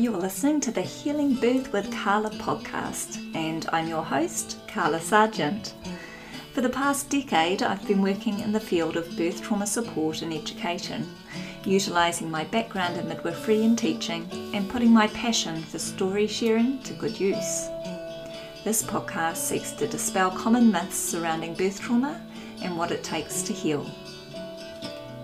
You are listening to the Healing Birth with Carla podcast, and I'm your host, Carla Sargent. For the past decade, I've been working in the field of birth trauma support and education, utilising my background in midwifery and teaching, and putting my passion for story sharing to good use. This podcast seeks to dispel common myths surrounding birth trauma and what it takes to heal.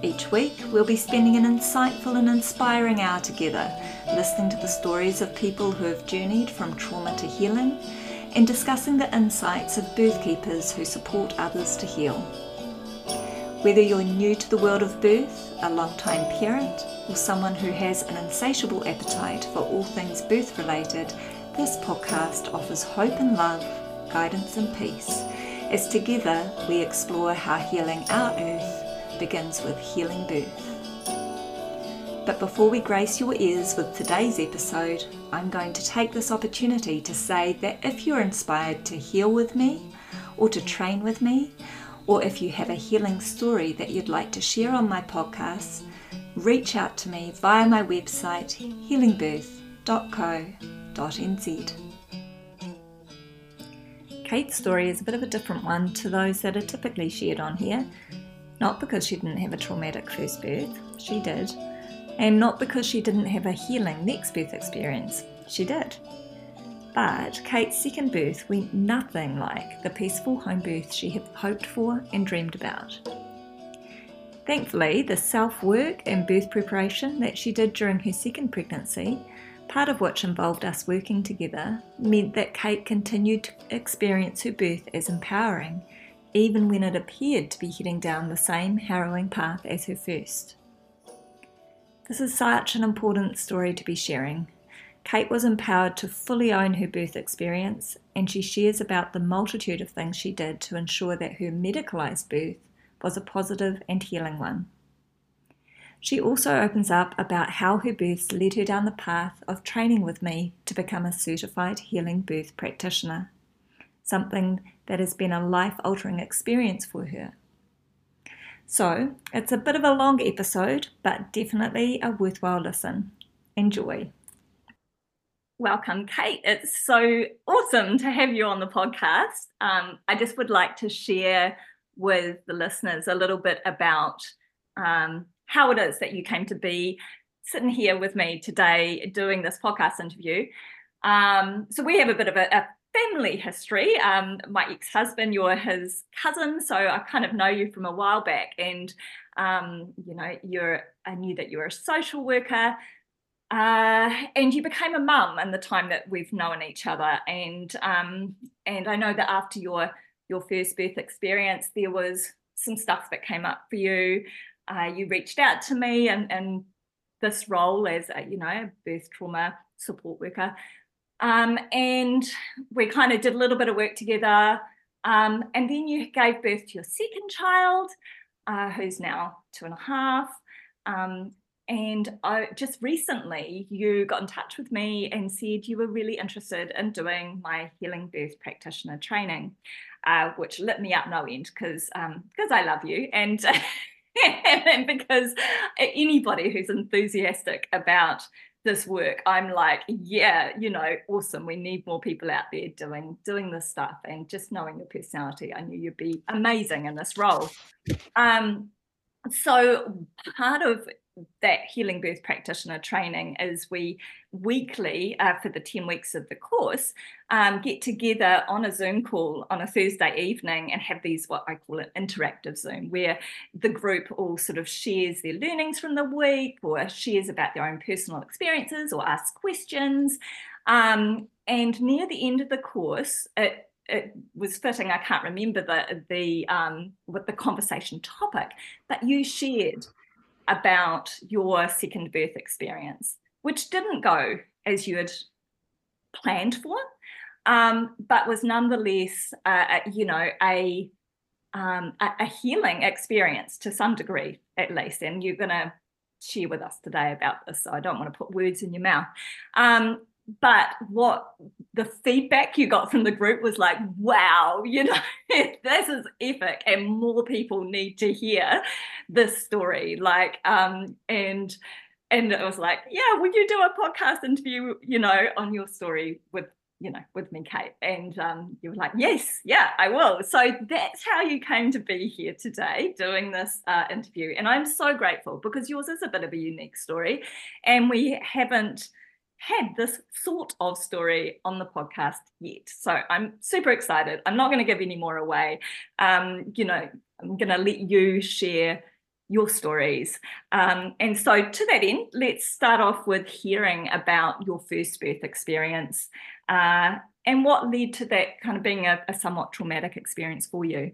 Each week, we'll be spending an insightful and inspiring hour together, listening to the stories of people who have journeyed from trauma to healing and discussing the insights of birth keepers who support others to heal. Whether you're new to the world of birth, a long-time parent, or someone who has an insatiable appetite for all things birth related, this podcast offers hope and love, guidance and peace, as together we explore how healing our earth begins with healing birth. But before we grace your ears with today's episode, I'm going to take this opportunity to say that if you're inspired to heal with me, or to train with me, or if you have a healing story that you'd like to share on my podcast, reach out to me via my website healingbirth.co.nz. Kate's story is a bit of a different one to those that are typically shared on here, not because she didn't have a traumatic first birth, she did, and not because she didn't have a healing next birth experience, she did. But Kate's second birth went nothing like the peaceful home birth she had hoped for and dreamed about. Thankfully, the self work and birth preparation that she did during her second pregnancy, part of which involved us working together, meant that Kate continued to experience her birth as empowering even when it appeared to be heading down the same harrowing path as her first. This is such an important story to be sharing. Kate was empowered to fully own her birth experience, and she shares about the multitude of things she did to ensure that her medicalised birth was a positive and healing one. She also opens up about how her births led her down the path of training with me to become a certified healing birth practitioner, something that has been a life altering experience for her. So, it's a bit of a long episode, but definitely a worthwhile listen. Enjoy. Welcome, Kate. It's so awesome to have you on the podcast. Um, I just would like to share with the listeners a little bit about um, how it is that you came to be sitting here with me today doing this podcast interview. Um, so, we have a bit of a, a family history. Um, my ex-husband, you're his cousin, so I kind of know you from a while back, and um, you know, you're I knew that you were a social worker, uh, and you became a mum in the time that we've known each other, and um, and I know that after your your first birth experience, there was some stuff that came up for you. Uh, you reached out to me, and and this role as a, you know birth trauma support worker um, and we kind of did a little bit of work together. Um, and then you gave birth to your second child, uh, who's now two and a half. Um, and I, just recently, you got in touch with me and said you were really interested in doing my healing birth practitioner training, uh, which lit me up no end because because um, I love you and and because anybody who's enthusiastic about this work i'm like yeah you know awesome we need more people out there doing doing this stuff and just knowing your personality i knew you'd be amazing in this role. Um so part of that healing birth practitioner training is we weekly uh, for the 10 weeks of the course um, get together on a zoom call on a thursday evening and have these what i call an interactive zoom where the group all sort of shares their learnings from the week or shares about their own personal experiences or asks questions um, and near the end of the course it it was fitting. I can't remember the the um, what the conversation topic, but you shared about your second birth experience, which didn't go as you had planned for, um, but was nonetheless, uh, you know, a, um, a, a healing experience to some degree, at least. And you're going to share with us today about this, so I don't want to put words in your mouth. Um, but what the feedback you got from the group was like, wow, you know, this is epic, and more people need to hear this story. Like, um, and and it was like, yeah, would you do a podcast interview, you know, on your story with, you know, with me, Kate? And um, you were like, yes, yeah, I will. So that's how you came to be here today doing this uh, interview. And I'm so grateful because yours is a bit of a unique story. And we haven't had this sort of story on the podcast yet. So I'm super excited. I'm not going to give any more away. Um, you know, I'm going to let you share your stories. Um, and so, to that end, let's start off with hearing about your first birth experience uh, and what led to that kind of being a, a somewhat traumatic experience for you.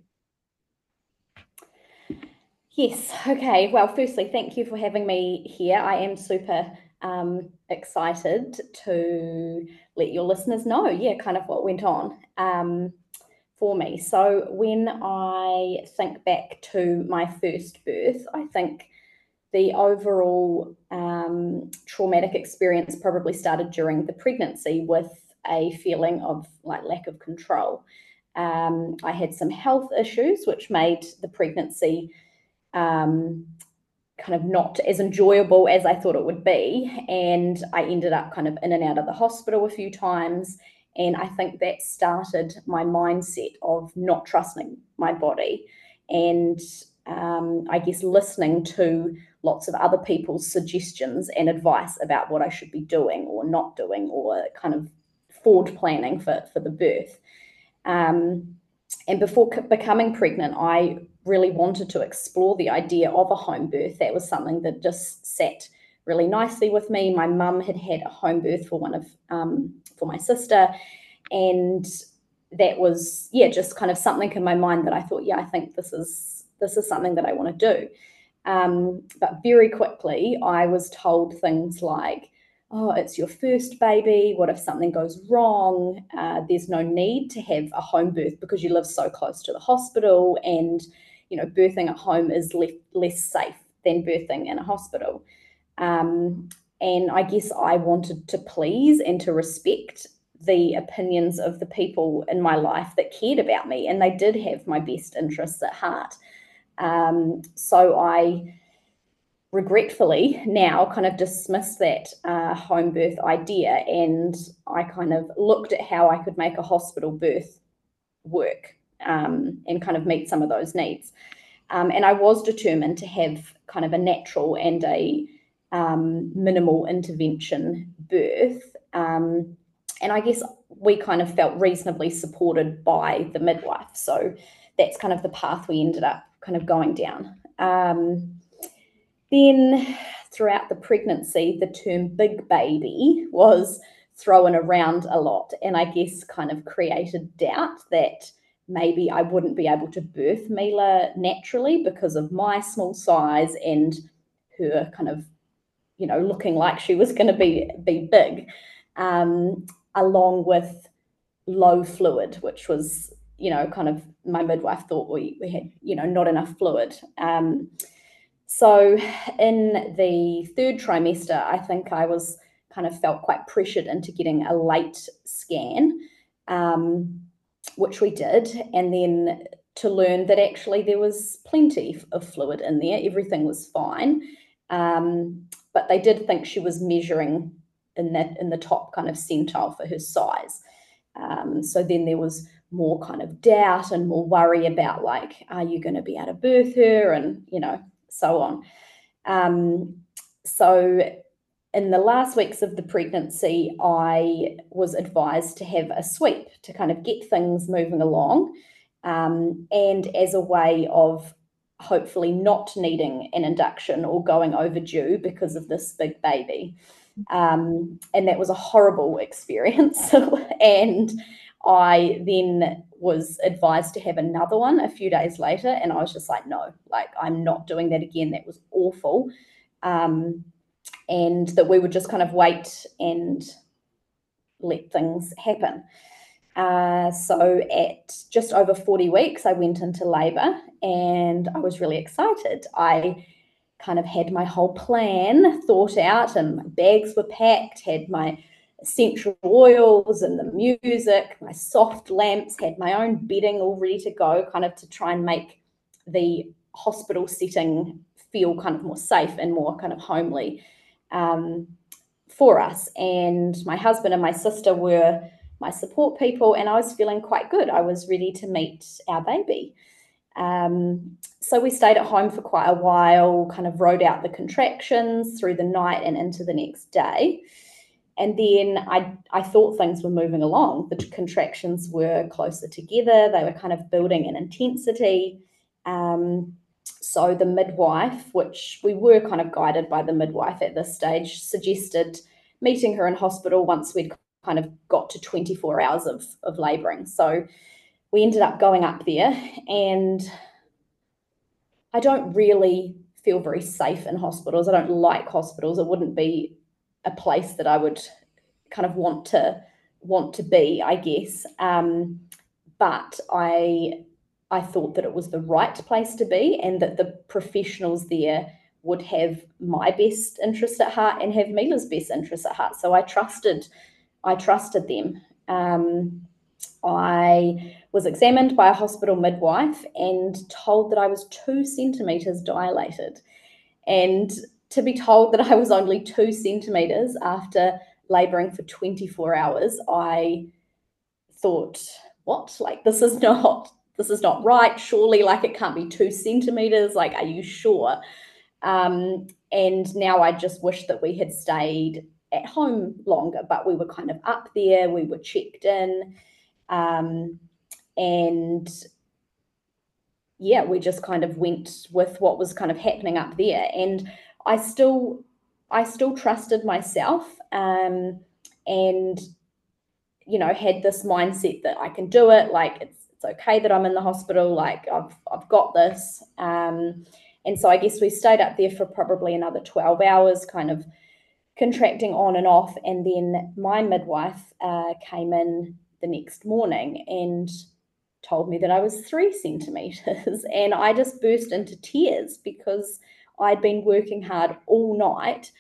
Yes. Okay. Well, firstly, thank you for having me here. I am super um, excited to let your listeners know, yeah, kind of what went on. Um, for me. So when I think back to my first birth, I think the overall um, traumatic experience probably started during the pregnancy with a feeling of like lack of control. Um, I had some health issues which made the pregnancy um, kind of not as enjoyable as I thought it would be. And I ended up kind of in and out of the hospital a few times and I think that started my mindset of not trusting my body and um, I guess listening to lots of other people's suggestions and advice about what I should be doing or not doing or kind of forward planning for, for the birth. Um, and before becoming pregnant, I really wanted to explore the idea of a home birth. That was something that just sat really nicely with me. My mum had had a home birth for one of um, for my sister, and that was yeah just kind of something in my mind that I thought yeah I think this is this is something that I want to do. Um, but very quickly I was told things like oh it's your first baby what if something goes wrong uh, there's no need to have a home birth because you live so close to the hospital and you know birthing at home is less, less safe than birthing in a hospital um, and I guess I wanted to please and to respect the opinions of the people in my life that cared about me, and they did have my best interests at heart. Um, so I regretfully now kind of dismissed that uh, home birth idea, and I kind of looked at how I could make a hospital birth work um, and kind of meet some of those needs. Um, and I was determined to have kind of a natural and a um, minimal intervention birth. Um, and I guess we kind of felt reasonably supported by the midwife. So that's kind of the path we ended up kind of going down. Um, then throughout the pregnancy, the term big baby was thrown around a lot, and I guess kind of created doubt that maybe I wouldn't be able to birth Mila naturally because of my small size and her kind of, you know, looking like she was going to be be big. Um, along with low fluid, which was, you know, kind of my midwife thought we, we had, you know, not enough fluid. Um, so in the third trimester, I think I was kind of felt quite pressured into getting a late scan, um, which we did. And then to learn that actually there was plenty of fluid in there, everything was fine. Um, but they did think she was measuring in that in the top kind of centile for her size. Um, so then there was more kind of doubt and more worry about like, are you going to be able to birth her, and you know, so on. Um, so in the last weeks of the pregnancy, I was advised to have a sweep to kind of get things moving along, um, and as a way of hopefully not needing an induction or going overdue because of this big baby. Um, and that was a horrible experience. and I then was advised to have another one a few days later. And I was just like, no, like, I'm not doing that again. That was awful. Um, and that we would just kind of wait and let things happen. Uh, so at just over 40 weeks, I went into labor and I was really excited. I kind of had my whole plan thought out and my bags were packed, had my essential oils and the music, my soft lamps, had my own bedding all ready to go, kind of to try and make the hospital setting feel kind of more safe and more kind of homely. Um, for us. And my husband and my sister were my support people, and I was feeling quite good. I was ready to meet our baby. Um, so we stayed at home for quite a while, kind of rode out the contractions through the night and into the next day. And then I, I thought things were moving along. The contractions were closer together, they were kind of building in intensity. Um, so the midwife, which we were kind of guided by the midwife at this stage, suggested meeting her in hospital once we'd kind of got to 24 hours of, of labouring. So we ended up going up there, and I don't really feel very safe in hospitals. I don't like hospitals. It wouldn't be a place that I would kind of want to want to be, I guess. Um, but I I thought that it was the right place to be, and that the professionals there would have my best interest at heart and have Mila's best interest at heart. So I trusted I trusted them. Um, I was examined by a hospital midwife and told that I was two centimetres dilated. And to be told that I was only two centimetres after labouring for 24 hours, I thought, what? Like, this is not. This is not right. Surely, like, it can't be two centimeters. Like, are you sure? Um, and now I just wish that we had stayed at home longer, but we were kind of up there, we were checked in. Um, and yeah, we just kind of went with what was kind of happening up there. And I still, I still trusted myself, um, and you know, had this mindset that I can do it. Like it's it's okay that I'm in the hospital. Like I've I've got this. Um, and so I guess we stayed up there for probably another 12 hours, kind of contracting on and off. And then my midwife uh, came in the next morning and told me that I was three centimeters. And I just burst into tears because I'd been working hard all night.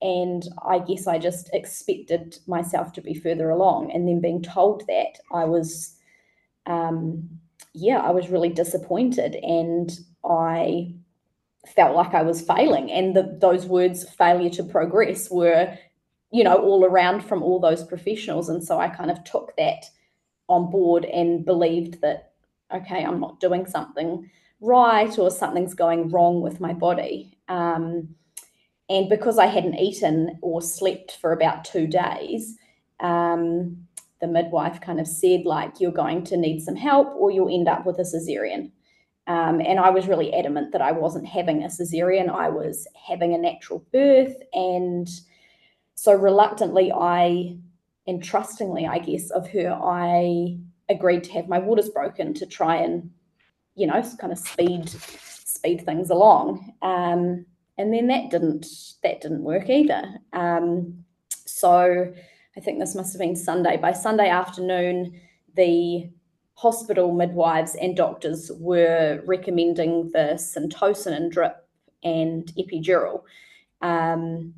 And I guess I just expected myself to be further along. And then being told that, I was, um, yeah, I was really disappointed. And I felt like I was failing. And the, those words, failure to progress, were, you know, all around from all those professionals. And so I kind of took that on board and believed that, okay, I'm not doing something right or something's going wrong with my body. Um, and because I hadn't eaten or slept for about two days, um, the midwife kind of said, like, you're going to need some help or you'll end up with a cesarean. Um, and I was really adamant that I wasn't having a cesarean, I was having a natural birth. And so reluctantly, I, and trustingly, I guess, of her, I agreed to have my waters broken to try and, you know, kind of speed speed things along. Um, and then that didn't that didn't work either. Um, so I think this must have been Sunday. By Sunday afternoon, the hospital midwives and doctors were recommending the syntocinon drip and epidural, um,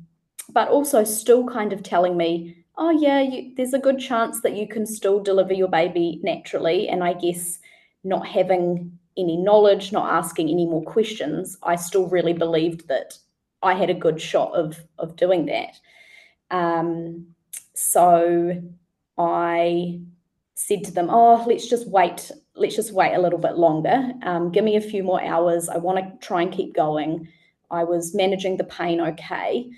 but also still kind of telling me, oh yeah, you, there's a good chance that you can still deliver your baby naturally. And I guess not having any knowledge, not asking any more questions, I still really believed that I had a good shot of of doing that. Um, so I said to them, "Oh, let's just wait. Let's just wait a little bit longer. Um, give me a few more hours. I want to try and keep going." I was managing the pain okay,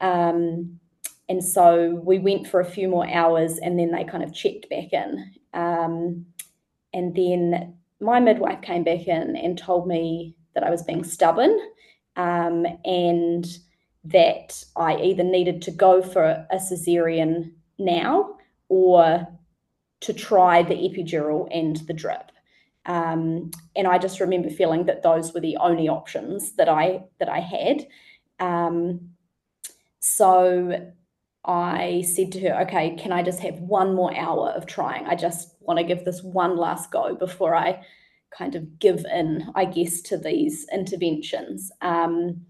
um, and so we went for a few more hours, and then they kind of checked back in, um, and then my midwife came back in and told me that I was being stubborn, um, and that I either needed to go for a cesarean now or to try the epidural and the drip. Um, and I just remember feeling that those were the only options that I that I had. Um, so I said to her, "Okay, can I just have one more hour of trying? I just want to give this one last go before I kind of give in, I guess, to these interventions." Um,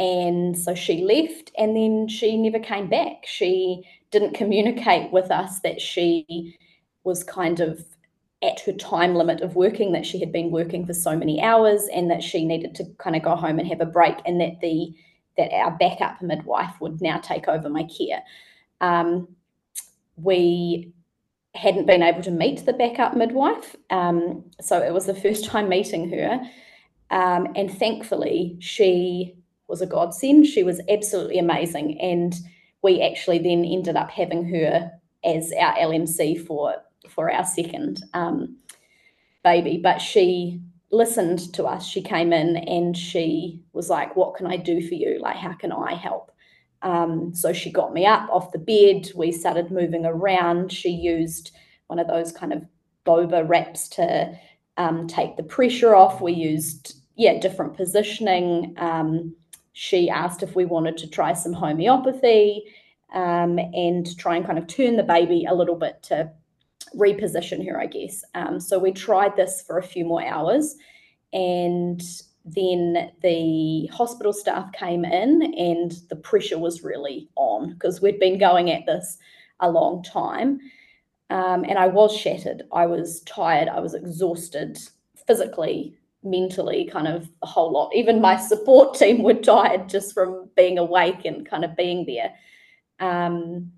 and so she left, and then she never came back. She didn't communicate with us that she was kind of at her time limit of working that she had been working for so many hours and that she needed to kind of go home and have a break and that the that our backup midwife would now take over my care. Um, we hadn't been able to meet the backup midwife, um, so it was the first time meeting her. Um, and thankfully, she was a godsend. She was absolutely amazing, and we actually then ended up having her as our LMC for for our second um, baby. But she listened to us. She came in and she was like, What can I do for you? Like, how can I help? Um, so she got me up off the bed. We started moving around. She used one of those kind of boba wraps to um, take the pressure off. We used, yeah, different positioning. Um, she asked if we wanted to try some homeopathy um, and try and kind of turn the baby a little bit to reposition her, I guess. Um, so we tried this for a few more hours, and then the hospital staff came in, and the pressure was really on because we'd been going at this a long time. Um, and I was shattered. I was tired. I was exhausted physically, mentally, kind of a whole lot. Even my support team were tired just from being awake and kind of being there. Um,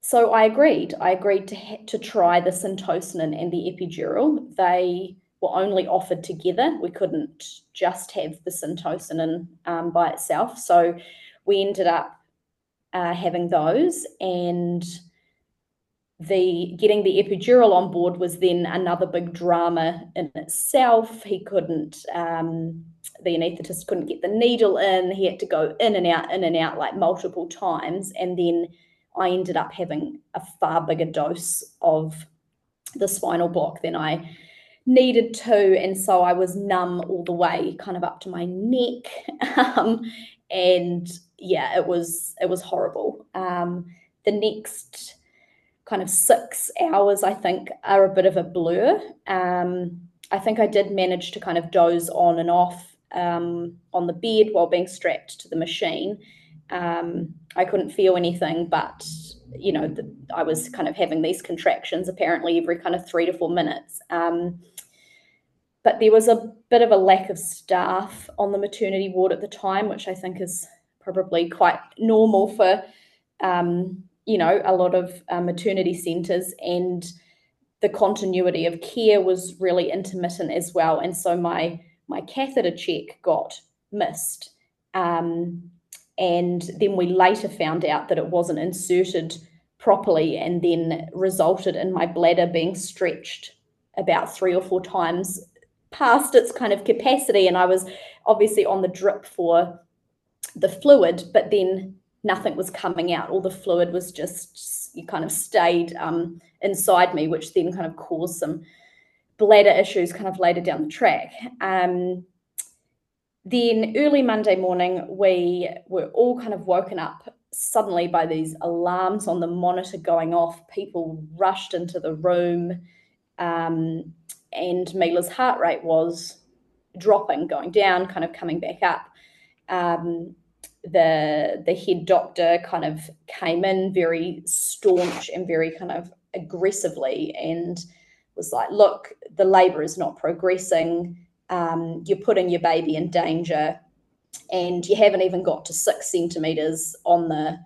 so I agreed. I agreed to ha- to try the syntocinon and the epidural. They were only offered together. We couldn't just have the syntocinon um, by itself. So we ended up uh, having those, and the getting the epidural on board was then another big drama in itself. He couldn't. Um, the anaesthetist couldn't get the needle in. He had to go in and out, in and out like multiple times, and then I ended up having a far bigger dose of the spinal block than I needed to. And so I was numb all the way, kind of up to my neck. Um, and yeah, it was it was horrible. Um, the next kind of six hours, I think, are a bit of a blur. Um, I think I did manage to kind of doze on and off um, on the bed while being strapped to the machine. Um, I couldn't feel anything, but you know, the, I was kind of having these contractions apparently every kind of three to four minutes. Um, but there was a bit of a lack of staff on the maternity ward at the time, which I think is probably quite normal for, um, you know, a lot of uh, maternity centres. And the continuity of care was really intermittent as well. And so my my catheter check got missed. Um, and then we later found out that it wasn't inserted properly and then resulted in my bladder being stretched about three or four times past its kind of capacity. And I was obviously on the drip for the fluid, but then nothing was coming out. All the fluid was just you kind of stayed um, inside me, which then kind of caused some bladder issues kind of later down the track. Um, then early Monday morning, we were all kind of woken up suddenly by these alarms on the monitor going off. People rushed into the room, um, and Mila's heart rate was dropping, going down, kind of coming back up. Um, the the head doctor kind of came in very staunch and very kind of aggressively and was like, "Look, the labour is not progressing." um, you're putting your baby in danger and you haven't even got to six centimeters on the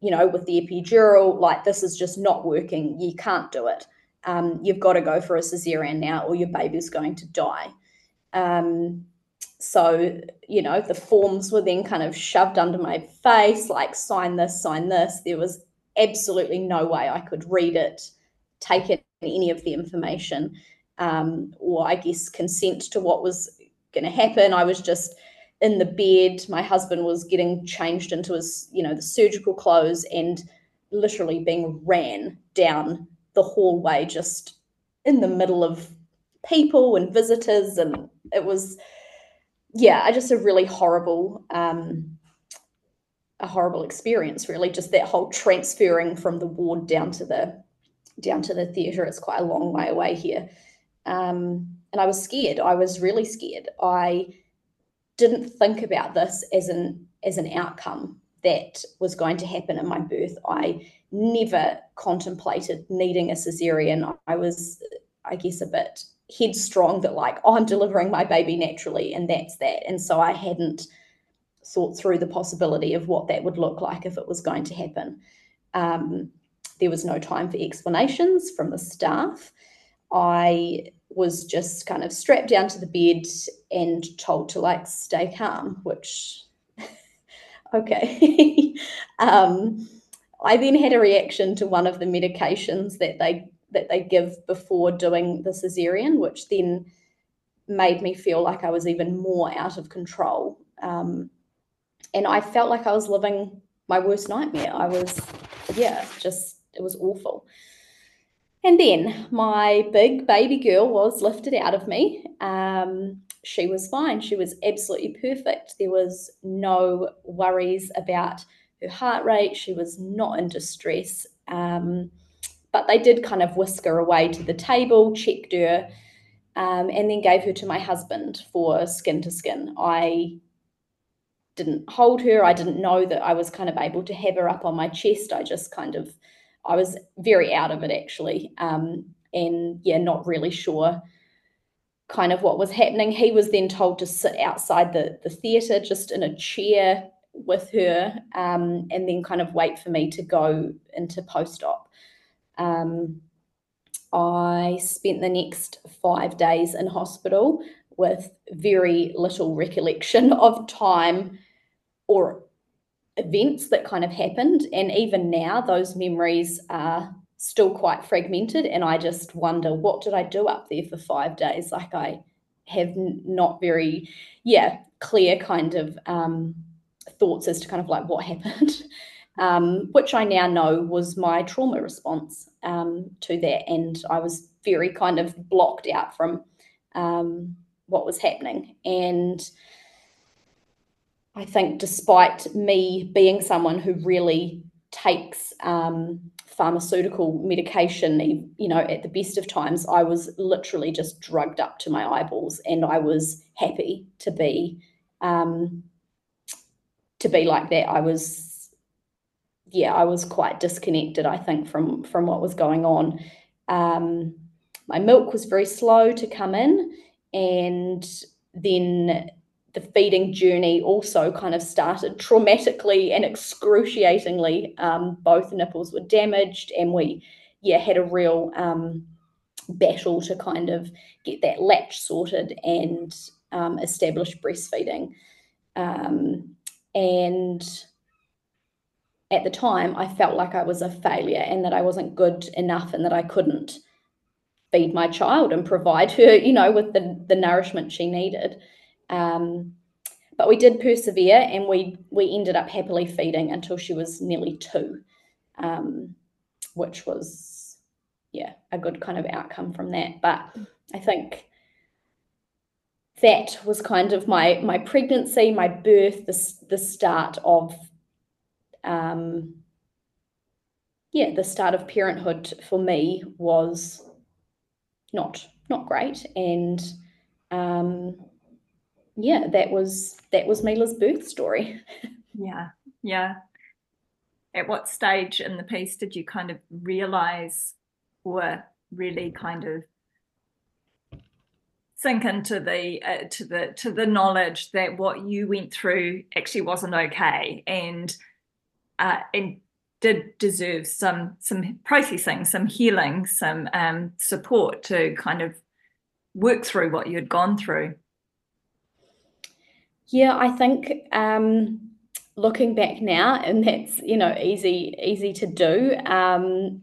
you know with the epidural. Like this is just not working. You can't do it. Um, you've got to go for a cesarean now or your baby's going to die. Um, so you know the forms were then kind of shoved under my face like sign this sign this there was absolutely no way i could read it take in any of the information um, or I guess consent to what was going to happen. I was just in the bed. My husband was getting changed into his, you know, the surgical clothes and literally being ran down the hallway just in the middle of people and visitors. And it was, yeah, I just a really horrible, um, a horrible experience, really. Just that whole transferring from the ward down to the down to the theatre. It's quite a long way away here. Um, and I was scared. I was really scared. I didn't think about this as an as an outcome that was going to happen in my birth. I never contemplated needing a cesarean. I was, I guess, a bit headstrong that like, oh, I'm delivering my baby naturally, and that's that. And so I hadn't thought through the possibility of what that would look like if it was going to happen. Um, there was no time for explanations from the staff. I was just kind of strapped down to the bed and told to like stay calm, which, okay. um, I then had a reaction to one of the medications that they that they give before doing the cesarean, which then made me feel like I was even more out of control. Um, and I felt like I was living my worst nightmare. I was, yeah, just, it was awful. And then my big baby girl was lifted out of me. Um, she was fine. She was absolutely perfect. There was no worries about her heart rate. She was not in distress. Um, but they did kind of whisk her away to the table, checked her, um, and then gave her to my husband for skin to skin. I didn't hold her. I didn't know that I was kind of able to have her up on my chest. I just kind of, I was very out of it actually. Um, and yeah, not really sure kind of what was happening. He was then told to sit outside the, the theatre just in a chair with her um, and then kind of wait for me to go into post op. Um, I spent the next five days in hospital with very little recollection of time or events that kind of happened. And even now, those memories are still quite fragmented. And I just wonder, what did I do up there for five days? Like, I have not very, yeah, clear kind of um, thoughts as to kind of like what happened. Um, which I now know was my trauma response um, to that. And I was very kind of blocked out from um, what was happening. And I think, despite me being someone who really takes um, pharmaceutical medication, you know, at the best of times, I was literally just drugged up to my eyeballs, and I was happy to be um, to be like that. I was yeah, I was quite disconnected, I think, from from what was going on. Um, my milk was very slow to come in, and then the feeding journey also kind of started traumatically and excruciatingly. Um, both nipples were damaged, and we, yeah, had a real um, battle to kind of get that latch sorted and um, establish breastfeeding. Um, and at the time, I felt like I was a failure and that I wasn't good enough and that I couldn't feed my child and provide her, you know, with the, the nourishment she needed. Um, but we did persevere and we we ended up happily feeding until she was nearly two, um, which was yeah a good kind of outcome from that. But I think that was kind of my my pregnancy, my birth, the the start of um, yeah, the start of parenthood for me was not not great, and um, yeah, that was that was Mila's birth story. yeah, yeah. At what stage in the piece did you kind of realize, or really kind of sink into the uh, to the to the knowledge that what you went through actually wasn't okay, and uh, and did deserve some some processing, some healing, some um, support to kind of work through what you had gone through. Yeah, I think um, looking back now, and that's you know easy easy to do. Um,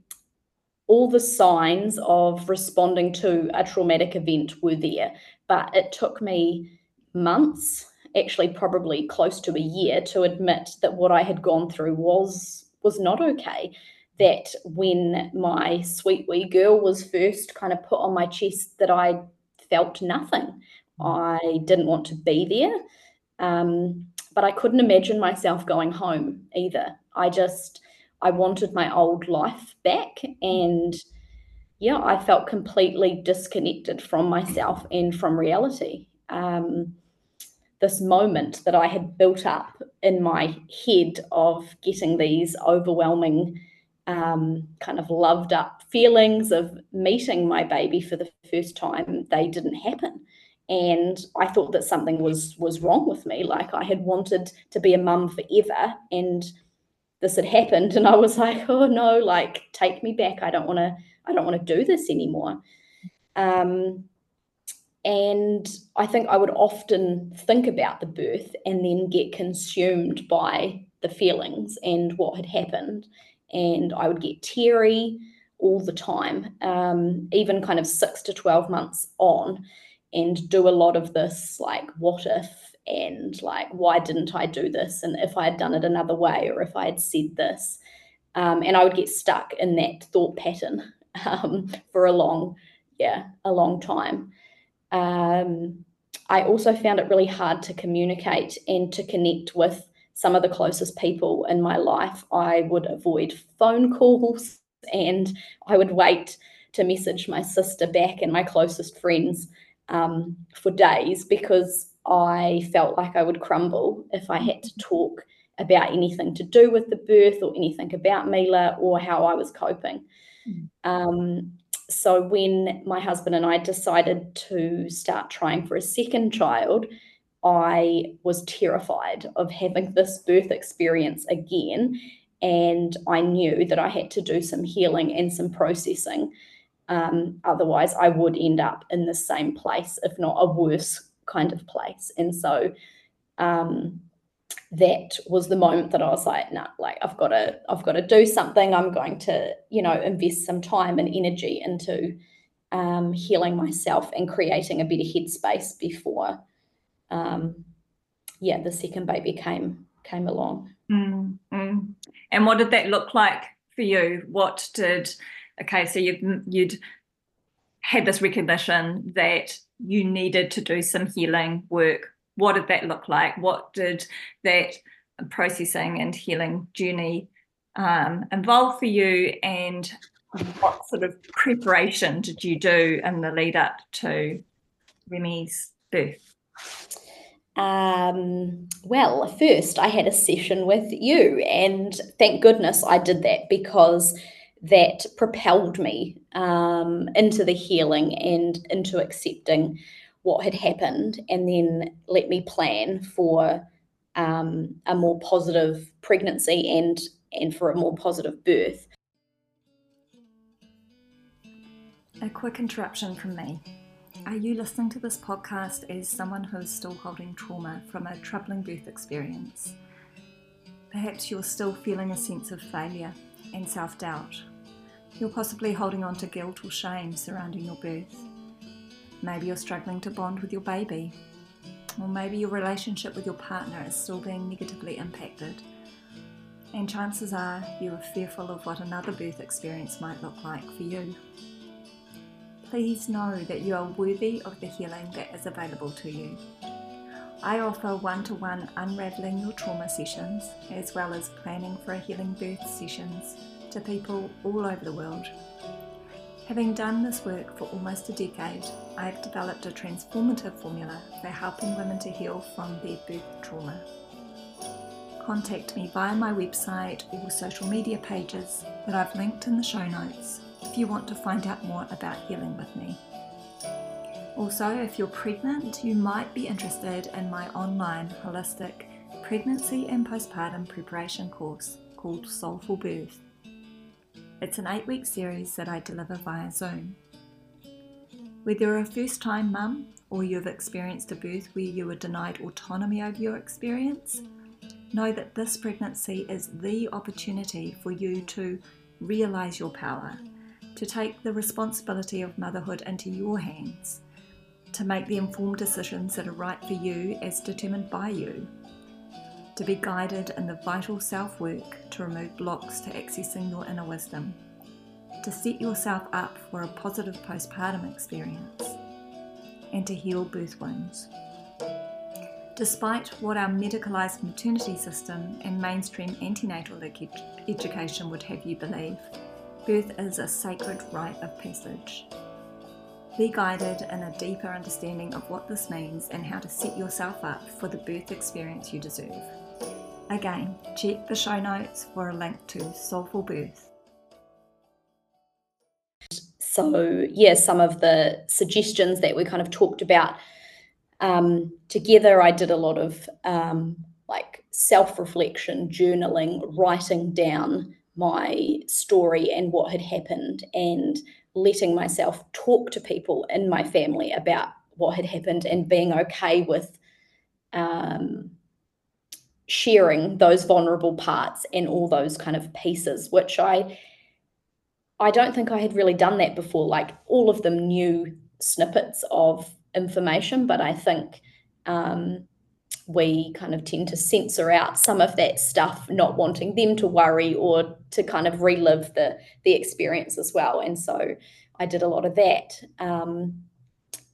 all the signs of responding to a traumatic event were there, but it took me months actually probably close to a year to admit that what I had gone through was was not okay. That when my sweet wee girl was first kind of put on my chest, that I felt nothing. I didn't want to be there, um, but I couldn't imagine myself going home either. I just I wanted my old life back, and yeah, I felt completely disconnected from myself and from reality. Um, this moment that I had built up in my head of getting these overwhelming, um, kind of loved up feelings of meeting my baby for the first time, they didn't happen. and I thought that something was was wrong with me. Like I had wanted to be a mum forever, and this had happened, and I was like, oh no, like take me back. I don't want to. I don't want to do this anymore. Um, and I think I would often think about the birth and then get consumed by the feelings and what had happened. And I would get teary all the time, um, even kind of six to 12 months on, and do a lot of this like, what if? And like, why didn't I do this? And if I had done it another way, or if I had said this. Um, and I would get stuck in that thought pattern um, for a long, yeah, a long time. Um, I also found it really hard to communicate and to connect with some of the closest people in my life. I would avoid phone calls and I would wait to message my sister back and my closest friends um, for days because I felt like I would crumble if I had to talk about anything to do with the birth or anything about Mila or how I was coping. Mm. Um, so when my husband and I decided to start trying for a second child, I was terrified of having this birth experience again. And I knew that I had to do some healing and some processing. Um, otherwise, I would end up in the same place, if not a worse kind of place. And so um, that was the moment that I was like, nah, like I've got to, I've got to do something. I'm going to, you know, invest some time and energy into um, healing myself and creating a better headspace before, um, yeah, the second baby came came along. Mm, mm. And what did that look like for you? What did, okay, so you'd you'd had this recognition that you needed to do some healing work what did that look like? What did that processing and healing journey um, involve for you? And what sort of preparation did you do in the lead up to Remy's birth? Um, well, first I had a session with you, and thank goodness I did that because that propelled me um, into the healing and into accepting what had happened and then let me plan for um, a more positive pregnancy and and for a more positive birth. A quick interruption from me. Are you listening to this podcast as someone who is still holding trauma from a troubling birth experience? Perhaps you're still feeling a sense of failure and self doubt. You're possibly holding on to guilt or shame surrounding your birth. Maybe you're struggling to bond with your baby. Or maybe your relationship with your partner is still being negatively impacted. And chances are you are fearful of what another birth experience might look like for you. Please know that you are worthy of the healing that is available to you. I offer one to one unraveling your trauma sessions as well as planning for a healing birth sessions to people all over the world Having done this work for almost a decade, I have developed a transformative formula for helping women to heal from their birth trauma. Contact me via my website or social media pages that I've linked in the show notes if you want to find out more about healing with me. Also, if you're pregnant, you might be interested in my online holistic pregnancy and postpartum preparation course called Soulful Birth. It's an eight week series that I deliver via Zoom. Whether you're a first time mum or you've experienced a birth where you were denied autonomy over your experience, know that this pregnancy is the opportunity for you to realize your power, to take the responsibility of motherhood into your hands, to make the informed decisions that are right for you as determined by you to be guided in the vital self work to remove blocks to accessing your inner wisdom, to set yourself up for a positive postpartum experience, and to heal birth wounds. Despite what our medicalised maternity system and mainstream antenatal education would have you believe, birth is a sacred rite of passage. Be guided in a deeper understanding of what this means and how to set yourself up for the birth experience you deserve. Again, check the show notes for a link to Soulful Birth. So, yeah, some of the suggestions that we kind of talked about Um, together, I did a lot of um, like self reflection, journaling, writing down my story and what had happened, and letting myself talk to people in my family about what had happened and being okay with um, sharing those vulnerable parts and all those kind of pieces, which I I don't think I had really done that before. Like all of them knew snippets of information, but I think um, we kind of tend to censor out some of that stuff, not wanting them to worry or to kind of relive the the experience as well. And so I did a lot of that, um,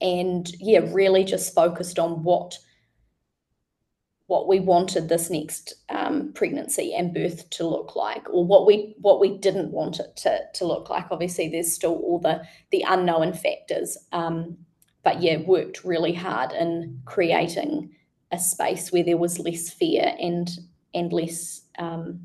and yeah, really just focused on what what we wanted this next um, pregnancy and birth to look like, or what we what we didn't want it to, to look like. Obviously, there's still all the the unknown factors, um, but yeah, worked really hard in creating a space where there was less fear and and less um,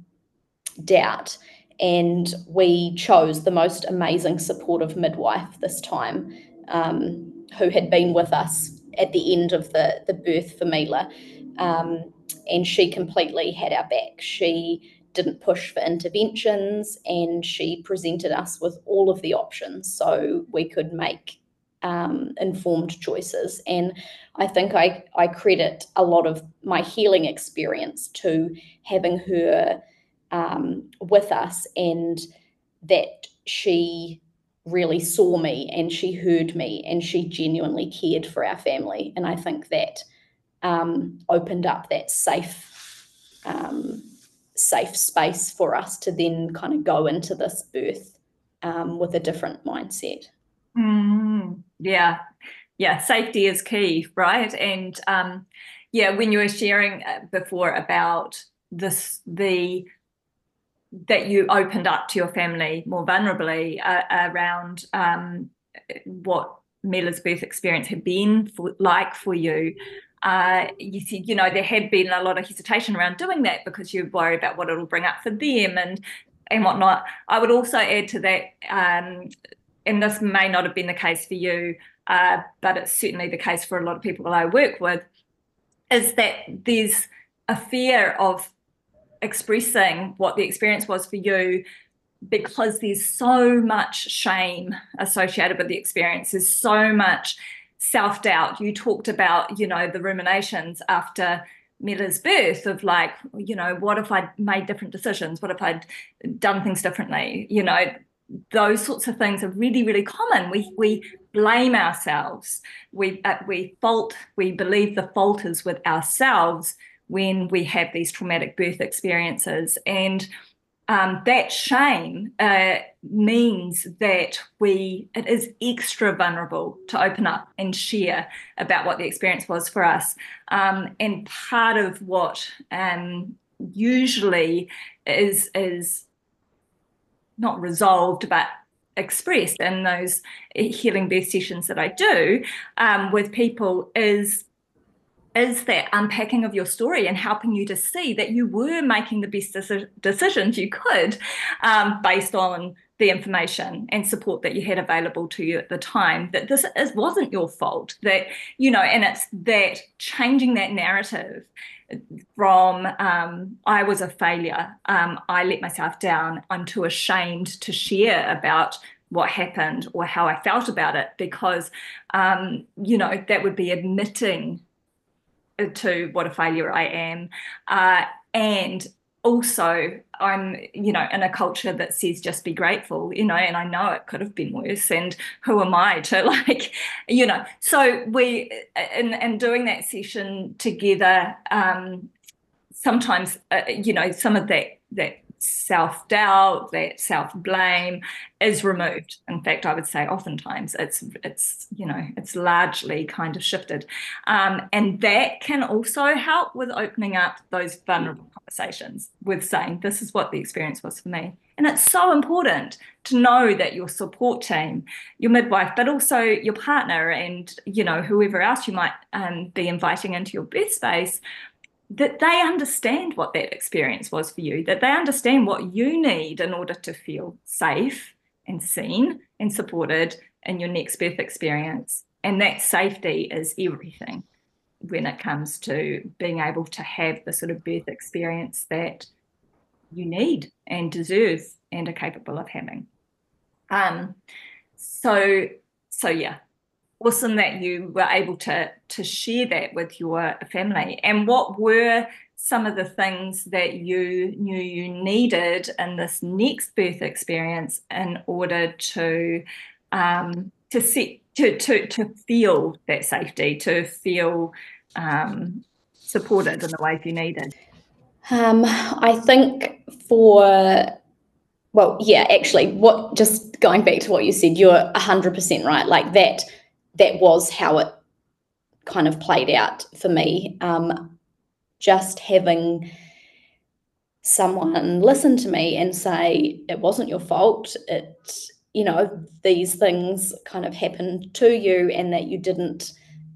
doubt. And we chose the most amazing supportive midwife this time, um, who had been with us at the end of the the birth for Mila um, and she completely had our back. She didn't push for interventions and she presented us with all of the options so we could make um, informed choices. And I think I, I credit a lot of my healing experience to having her um, with us and that she really saw me and she heard me and she genuinely cared for our family. And I think that um, opened up that safe um, safe space for us to then kind of go into this birth um, with a different mindset. Mm, yeah, yeah, safety is key, right? And um, yeah, when you were sharing uh, before about this, the that you opened up to your family more vulnerably uh, around um, what Mila's birth experience had been for, like for you uh, you see, you know, there had been a lot of hesitation around doing that because you worry about what it'll bring up for them and and whatnot. I would also add to that, um, and this may not have been the case for you, uh, but it's certainly the case for a lot of people that I work with, is that there's a fear of expressing what the experience was for you because there's so much shame associated with the experience. There's so much self doubt. You talked about, you know, the ruminations after Mila's birth of like, you know, what if I'd made different decisions? What if I'd done things differently? You know, those sorts of things are really, really common. We we blame ourselves. We uh, we fault. We believe the fault is with ourselves when we have these traumatic birth experiences, and um, that shame uh, means that we it is extra vulnerable to open up and share about what the experience was for us. Um, and part of what um, usually is is not resolved but expressed in those healing birth sessions that I do um, with people is is that unpacking of your story and helping you to see that you were making the best decisions you could um, based on the information and support that you had available to you at the time that this is, wasn't your fault that you know and it's that changing that narrative from um, i was a failure um, i let myself down i'm too ashamed to share about what happened or how i felt about it because um, you know that would be admitting to what a failure I am. Uh, and also, I'm, you know, in a culture that says just be grateful, you know, and I know it could have been worse. And who am I to like, you know? So we, in, in doing that session together, um, sometimes, uh, you know, some of that that self doubt, that self blame is removed. In fact, I would say oftentimes it's it's you know it's largely kind of shifted, um, and that can also help with opening up those vulnerable conversations with saying this is what the experience was for me. And it's so important to know that your support team, your midwife, but also your partner and you know whoever else you might um, be inviting into your birth space that they understand what that experience was for you, that they understand what you need in order to feel safe and seen and supported in your next birth experience. And that safety is everything. when it comes to being able to have the sort of birth experience that you need and deserve and are capable of having. Um, so so yeah, awesome that you were able to to share that with your family. And what were some of the things that you knew you needed in this next birth experience in order to um, to set to, to to feel that safety, to feel um, supported in the ways you needed? Um, I think for well, yeah, actually, what just going back to what you said, you're hundred percent right. Like that, that was how it kind of played out for me. Um, just having someone listen to me and say it wasn't your fault. It, you know, these things kind of happened to you, and that you didn't,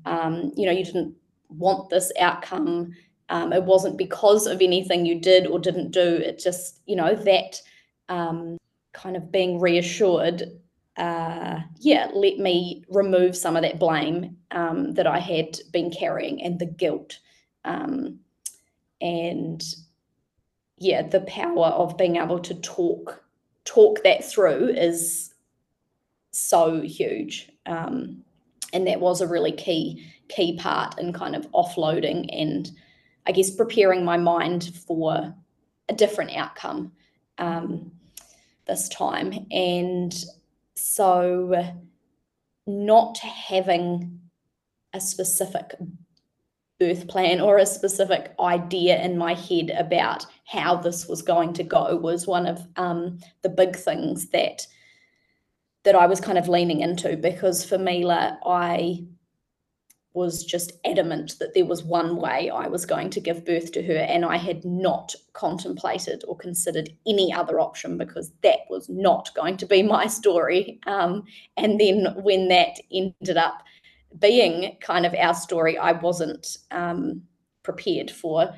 um, you know, you didn't want this outcome. Um, it wasn't because of anything you did or didn't do. It just, you know, that um, kind of being reassured, uh, yeah, let me remove some of that blame um, that I had been carrying and the guilt. Um, and yeah, the power of being able to talk talk that through is so huge. Um, and that was a really key key part in kind of offloading and I guess preparing my mind for a different outcome. Um, this time. And so, not having a specific birth plan or a specific idea in my head about how this was going to go was one of um, the big things that that I was kind of leaning into because for Mila, I was just adamant that there was one way I was going to give birth to her, and I had not contemplated or considered any other option because that was not going to be my story. Um, and then when that ended up being kind of our story, I wasn't um, prepared for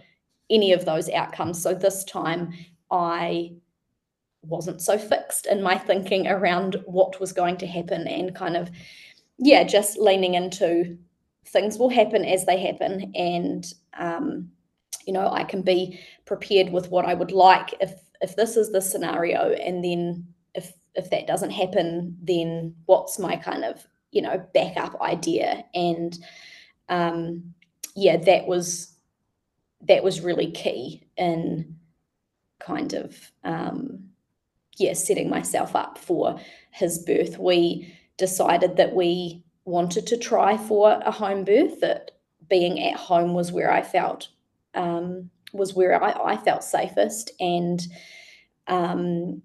any of those outcomes. So this time I wasn't so fixed in my thinking around what was going to happen and kind of, yeah, just leaning into things will happen as they happen and um, you know i can be prepared with what i would like. If if this is the scenario and then if if that doesn't happen then what's my kind of you know backup idea? And um yeah that was that was really key in kind of um yeah setting myself up for his birth. We decided that we wanted to try for a home birth that being at home was where I felt um, was where I, I, felt safest and um,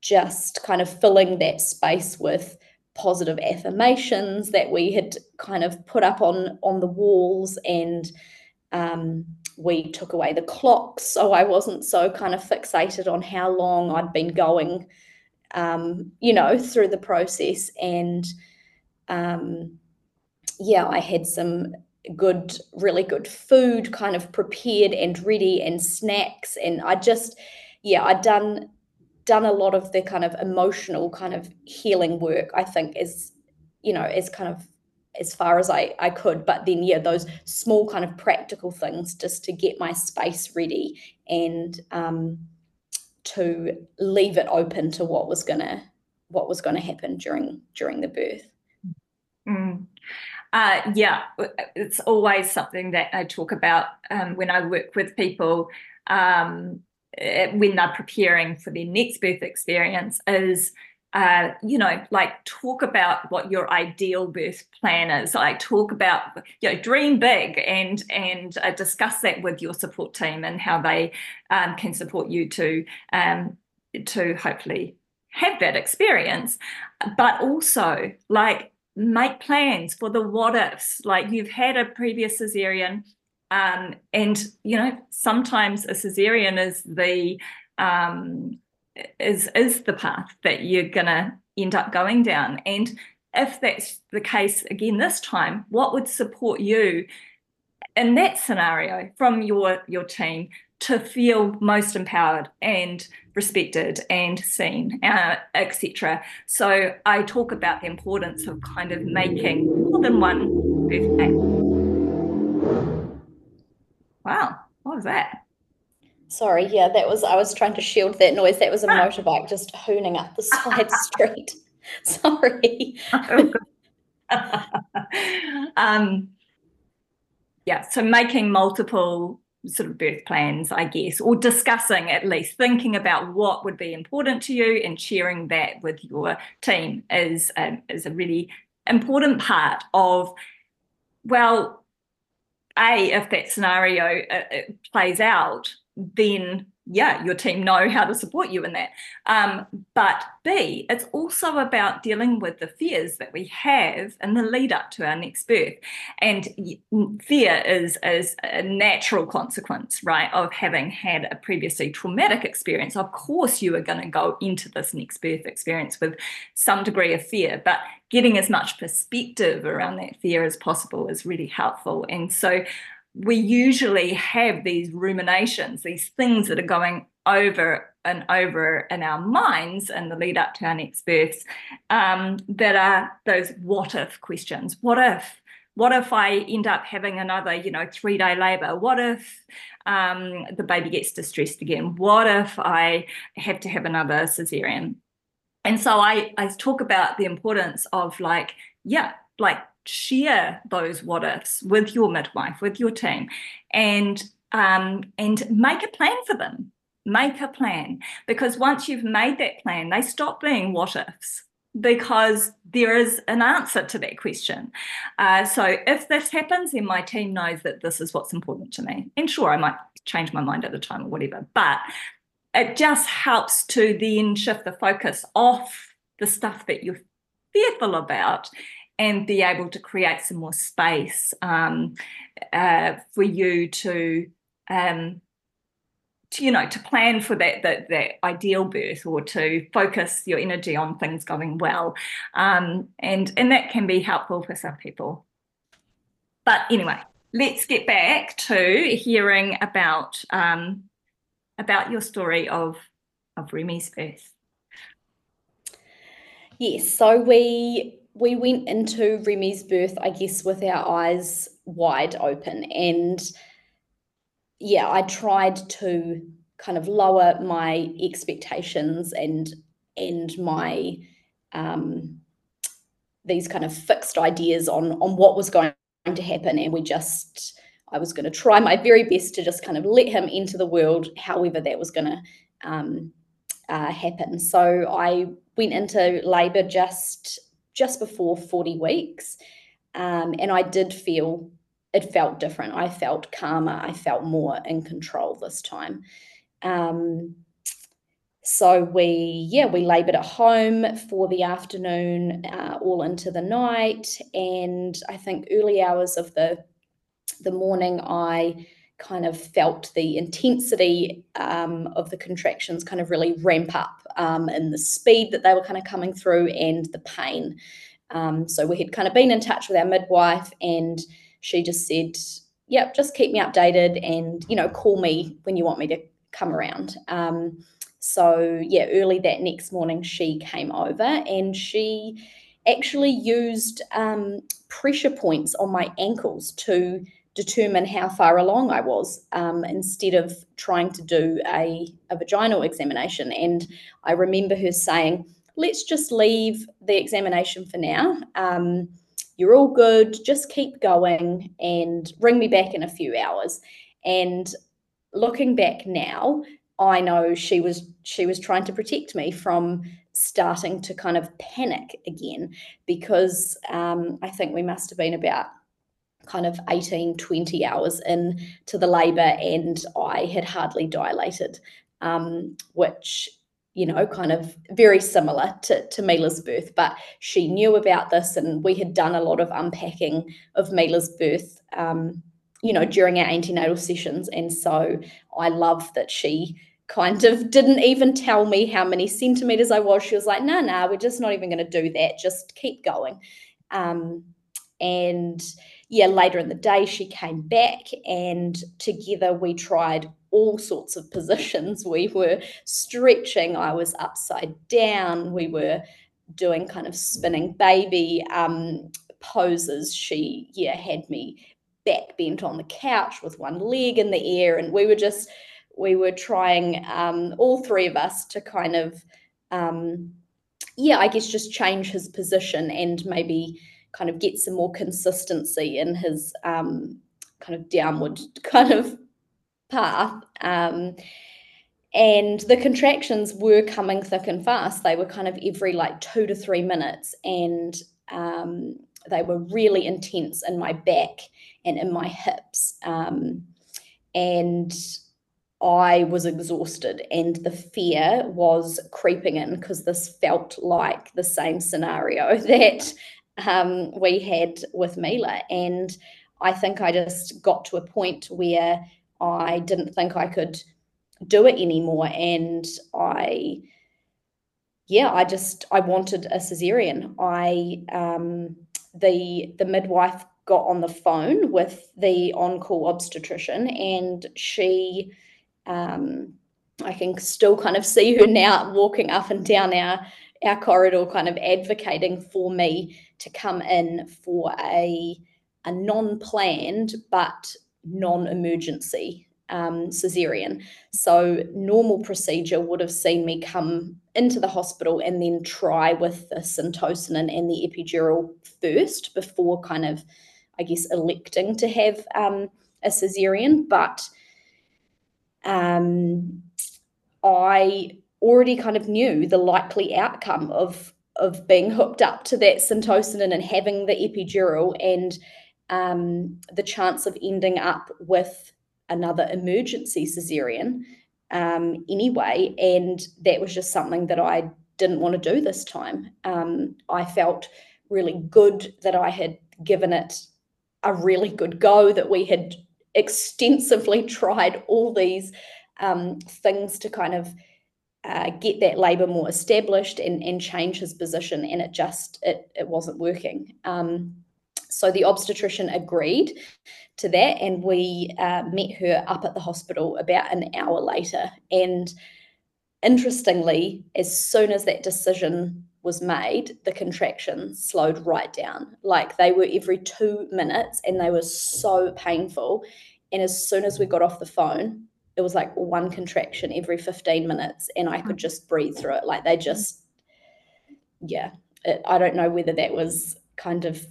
just kind of filling that space with positive affirmations that we had kind of put up on on the walls and um, we took away the clocks. So I wasn't so kind of fixated on how long I'd been going um, you know through the process and um, yeah, I had some good, really good food kind of prepared and ready and snacks. And I just, yeah, I'd done done a lot of the kind of emotional kind of healing work, I think, as you know, as kind of as far as I, I could. But then, yeah, those small kind of practical things just to get my space ready and um, to leave it open to what was gonna what was gonna happen during during the birth. Mm. Uh, yeah, it's always something that I talk about um, when I work with people um, eh, when they're preparing for their next birth experience is, uh, you know, like talk about what your ideal birth plan is. Like talk about, you know, dream big and and uh, discuss that with your support team and how they um, can support you to um, to hopefully have that experience. But also, like make plans for the what ifs. Like you've had a previous cesarean, um, and you know sometimes a cesarean is the um, is is the path that you're gonna end up going down. And if that's the case again this time, what would support you in that scenario from your your team to feel most empowered and respected and seen, uh, etc. So I talk about the importance of kind of making more than one birth plan. What was that? Sorry, yeah, that was I was trying to shield that noise. That was a ah. motorbike just hooning up the side street. Sorry. um, yeah, so making multiple sort of birth plans, I guess, or discussing at least, thinking about what would be important to you and sharing that with your team is a, is a really important part of, well, A, if that scenario uh, uh plays out, then yeah, your team know how to support you in that. Um, but B, it's also about dealing with the fears that we have in the lead up to our next birth. And fear is, is a natural consequence, right, of having had a previously traumatic experience. Of course, you are going to go into this next birth experience with some degree of fear, but getting as much perspective around that fear as possible is really helpful. And so we usually have these ruminations, these things that are going over and over in our minds in the lead up to our next births um, that are those what if questions. What if? What if I end up having another, you know, three day labor? What if um, the baby gets distressed again? What if I have to have another cesarean? And so I, I talk about the importance of like, yeah, like share those what ifs with your midwife, with your team, and um, and make a plan for them. Make a plan because once you've made that plan, they stop being what ifs because there is an answer to that question. Uh, so if this happens, then my team knows that this is what's important to me. And sure, I might change my mind at the time or whatever, but it just helps to then shift the focus off the stuff that you're fearful about and be able to create some more space um, uh, for you to, um, to, you know, to plan for that, that that ideal birth or to focus your energy on things going well, um, and and that can be helpful for some people. But anyway, let's get back to hearing about um, about your story of of Remy's birth. Yes, so we we went into Remy's birth, I guess, with our eyes wide open. And yeah, I tried to kind of lower my expectations and and my um, these kind of fixed ideas on on what was going to happen. And we just I was going to try my very best to just kind of let him into the world, however that was going to um, uh, happen. So I went into labour just just before 40 weeks. Um, and I did feel it felt different. I felt calmer. I felt more in control this time. Um, so we, yeah, we laboured at home for the afternoon, uh, all into the night, and I think early hours of the the morning, I kind of felt the intensity um, of the contractions kind of really ramp up um, in the speed that they were kind of coming through and the pain. Um, so we had kind of been in touch with our midwife, and she just said, "Yep, just keep me updated, and you know, call me when you want me to come around." Um, so yeah, early that next morning, she came over and she actually used um, pressure points on my ankles to determine how far along I was um, instead of trying to do a, a vaginal examination. And I remember her saying, let's just leave the examination for now. Um, you're all good, just keep going and ring me back in a few hours. And looking back now, I know she was she was trying to protect me from starting to kind of panic again because um, I think we must have been about kind of 18, 20 hours in to the labour and I had hardly dilated, um, which, you know, kind of very similar to, to Mila's birth. But she knew about this and we had done a lot of unpacking of Mila's birth, um, you know, during our antenatal sessions. And so I love that she kind of didn't even tell me how many centimeters I was. She was like, no, nah, no, nah, we're just not even going to do that. Just keep going. Um, and yeah, later in the day, she came back and together we tried all sorts of positions. We were stretching, I was upside down, we were doing kind of spinning baby um, poses. She, yeah, had me back bent on the couch with one leg in the air. And we were just, we were trying, um, all three of us, to kind of, um, yeah, I guess just change his position and maybe kind of get some more consistency in his um, kind of downward kind of path. Um, and the contractions were coming thick and fast. They were kind of every like two to three minutes, and um, they were really intense in my back and in my hips. Um, and I was exhausted, and the fear was creeping in because this felt like the same scenario that um, we had with Mila. And I think I just got to a point where I didn't think I could do it anymore. And I, yeah, I just, I wanted a cesarean. I, um, the, the midwife got on the phone with the on-call obstetrician and she, um, I can still kind of see her now walking up and down our our corridor kind of advocating for me to come in for a a non-planned but non-emergency um, cesarean. So normal procedure would have seen me come into the hospital and then try with the syntocinon and the epidural first before kind of, I guess, electing to have um, a cesarean. But um, I already kind of knew the likely outcome of of being hooked up to that syntocinon and having the epidural and um, the chance of ending up with another emergency cesarean um, anyway. And that was just something that I didn't want to do this time. Um, I felt really good that I had given it a really good go, that we had extensively tried all these um, things to kind of uh, get that labour more established and, and change his position, and it just it, it wasn't working. Um, so the obstetrician agreed to that, and we uh, met her up at the hospital about an hour later. And interestingly, as soon as that decision was made, the contractions slowed right down. Like they were every two minutes, and they were so painful. And as soon as we got off the phone, it was like one contraction every 15 minutes, and I could just breathe through it. Like they just, yeah, it, I don't know whether that was kind of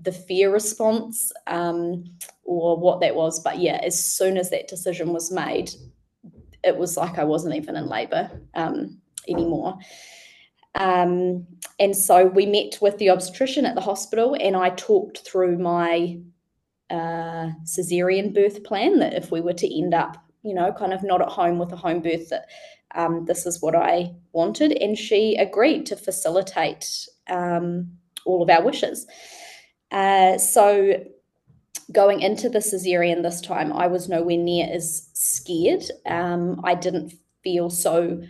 the fear response um, or what that was. But yeah, as soon as that decision was made, it was like I wasn't even in labour um, anymore. Um, and so we met with the obstetrician at the hospital, and I talked through my uh, cesarean birth plan that if we were to end up, you know, kind of not at home with a home birth, that um, this is what I wanted. And she agreed to facilitate um, all of our wishes. Uh, so going into the cesarean this time, I was nowhere near as scared. Um, I didn't feel so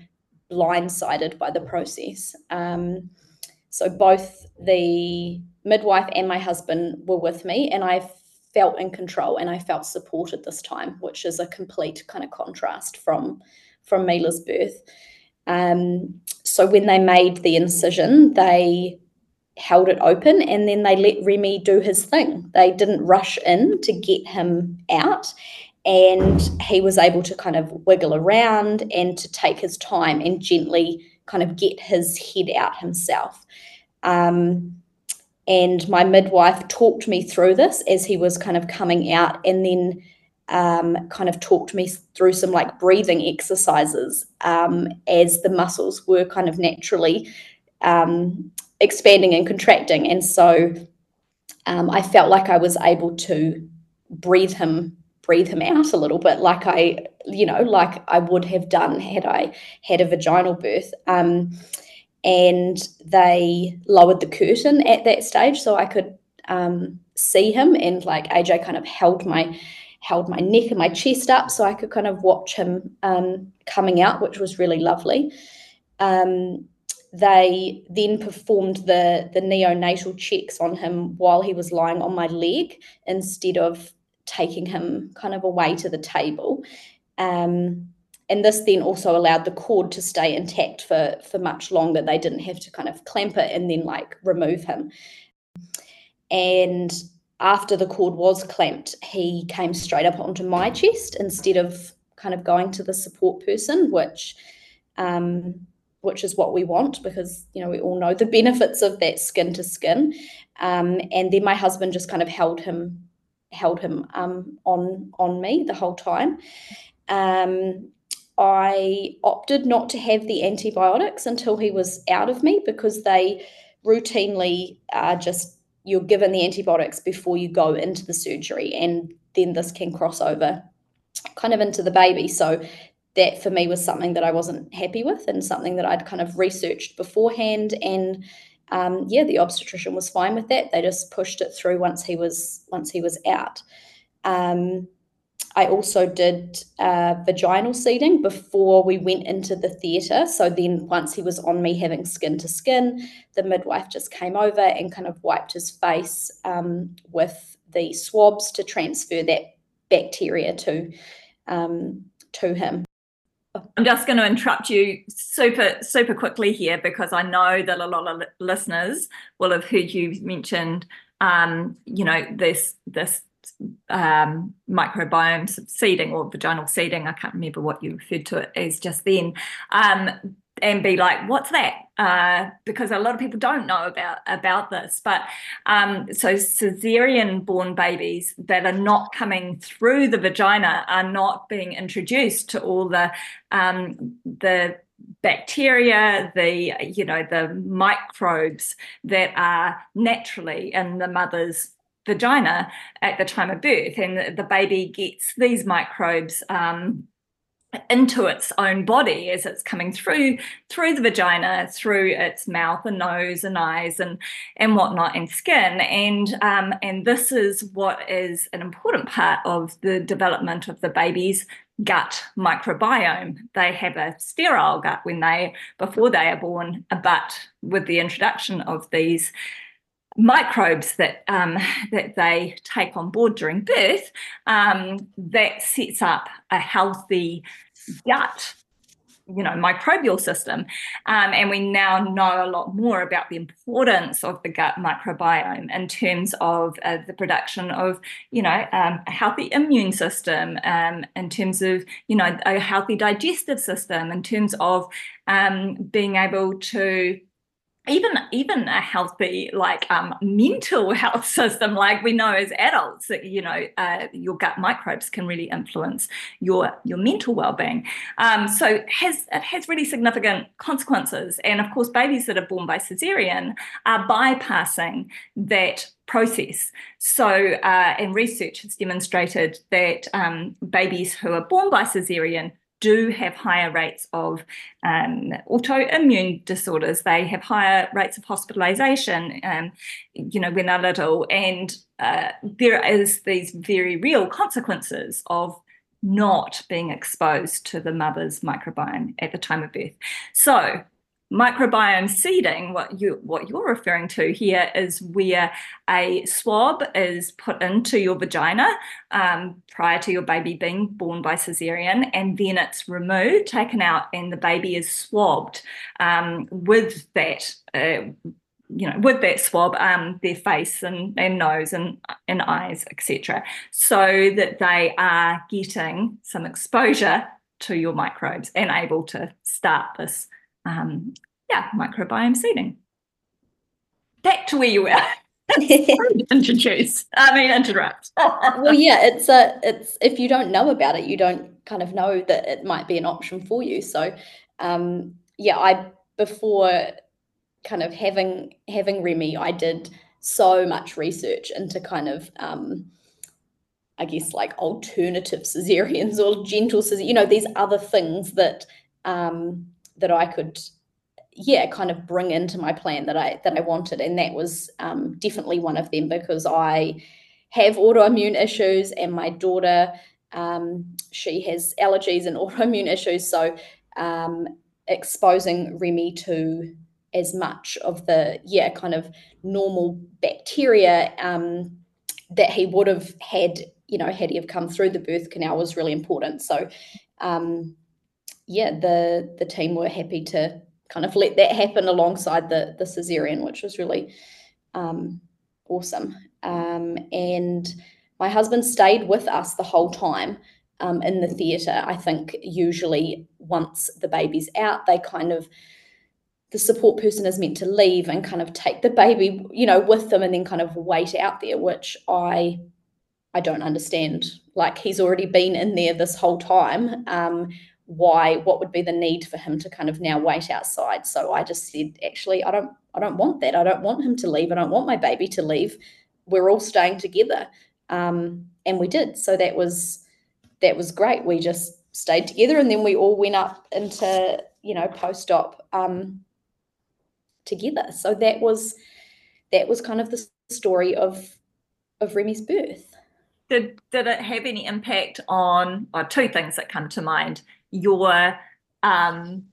blindsided by the process. Um, so both the midwife and my husband were with me, and I felt in control and I felt supported this time, which is a complete kind of contrast from from Mila's birth. Um, so when they made the incision, they held it open and then they let Remy do his thing. They didn't rush in to get him out. And he was able to kind of wiggle around and to take his time and gently kind of get his head out himself. Um, and my midwife talked me through this as he was kind of coming out and then um, kind of talked me through some like breathing exercises um, as the muscles were kind of naturally um, expanding and contracting. And so um, I felt like I was able to breathe him breathe him out a little bit like I, you know, like I would have done had I had a vaginal birth. And they lowered the curtain at that stage so I could um, see him and like AJ kind of held my held my neck and my chest up so I could kind of watch him um, coming out, which was really lovely. Um, they then performed the the neonatal checks on him while he was lying on my leg instead of taking him kind of away to the table. Um, and this then also allowed the cord to stay intact for for much longer. They didn't have to kind of clamp it and then like remove him. And after the cord was clamped, he came straight up onto my chest instead of kind of going to the support person, which um, which is what we want because you know we all know the benefits of that skin to skin. Um, and then my husband just kind of held him held him um, on on me the whole time. Um, I opted not to have the antibiotics until he was out of me because they routinely are just you're given the antibiotics before you go into the surgery, and then this can cross over kind of into the baby. So that for me was something that I wasn't happy with and something that I'd kind of researched beforehand. And um, yeah, the obstetrician was fine with that. They just pushed it through once he was once he was out. Um, I also did uh, vaginal seeding before we went into the theatre. So then, once he was on me having skin to skin, the midwife just came over and kind of wiped his face um, with the swabs to transfer that bacteria to um, to him. I'm just going to interrupt you super, super quickly here because I know that a lot of listeners will have heard you mentioned, um, you know, this this um, microbiome seeding or vaginal seeding. I can't remember what you referred to it as just then. Um, and be like, what's that? Uh, because a lot of people don't know about about this. But um, so cesarean born babies that are not coming through the vagina are not being introduced to all the um, the bacteria, the you know the microbes that are naturally in the mother's vagina at the time of birth, and the baby gets these microbes. Um, into its own body as it's coming through through the vagina through its mouth and nose and eyes and and whatnot and skin and um, and this is what is an important part of the development of the baby's gut microbiome they have a sterile gut when they before they are born but with the introduction of these microbes that um, that they take on board during birth, um, that sets up a healthy gut you know microbial system. Um, and we now know a lot more about the importance of the gut microbiome in terms of uh, the production of you know um, a healthy immune system um, in terms of you know a healthy digestive system in terms of um, being able to even even a healthy like um, mental health system like we know as adults that you know uh, your gut microbes can really influence your your mental well-being. Um, so has it has really significant consequences. And of course babies that are born by cesarean are bypassing that process. So uh, and research has demonstrated that um, babies who are born by cesarean do have higher rates of um, autoimmune disorders. They have higher rates of hospitalization, um, you know, when they're little. And uh, there is these very real consequences of not being exposed to the mother's microbiome at the time of birth. So microbiome seeding, what you what you're referring to here is where a swab is put into your vagina um, prior to your baby being born by cesarean, and then it's removed, taken out, and the baby is swabbed um, with that. Uh, you know, with that swab, um, their face and, and nose and, and eyes, etc., so that they are getting some exposure to your microbes and able to start this um, yeah, microbiome seeding. Back to where you were. introduce. I mean, interrupt. well, yeah, it's a, it's if you don't know about it, you don't kind of know that it might be an option for you. So, um, yeah, I before kind of having having Remy, I did so much research into kind of um, I guess like alternative cesareans or gentle cesareans, you know, these other things that um, that I could yeah kind of bring into my plan that I that I wanted. And that was um, definitely one of them because I have autoimmune issues and my daughter um, she has allergies and autoimmune issues. So um, exposing Remy to as much of the yeah kind of normal bacteria um, that he would have had you know had he have come through the birth canal was really important. So um, yeah the the team were happy to kind of let that happen alongside the the cesarean, which was really um, awesome. Um, and my husband stayed with us the whole time um, in the theatre. I think usually once the baby's out, they kind of the support person is meant to leave and kind of take the baby, you know, with them and then kind of wait out there, which I I don't understand. Like he's already been in there this whole time. Um, why? What would be the need for him to kind of now wait outside? So I just said, actually, I don't I don't want that. I don't want him to leave. I don't want my baby to leave. We're all staying together, um, and we did. So that was that was great. We just stayed together, and then we all went up into you know post op. Um, together. So that was that was kind of the story of of Remy's birth. Did did it have any impact on or two things that come to mind? Your um,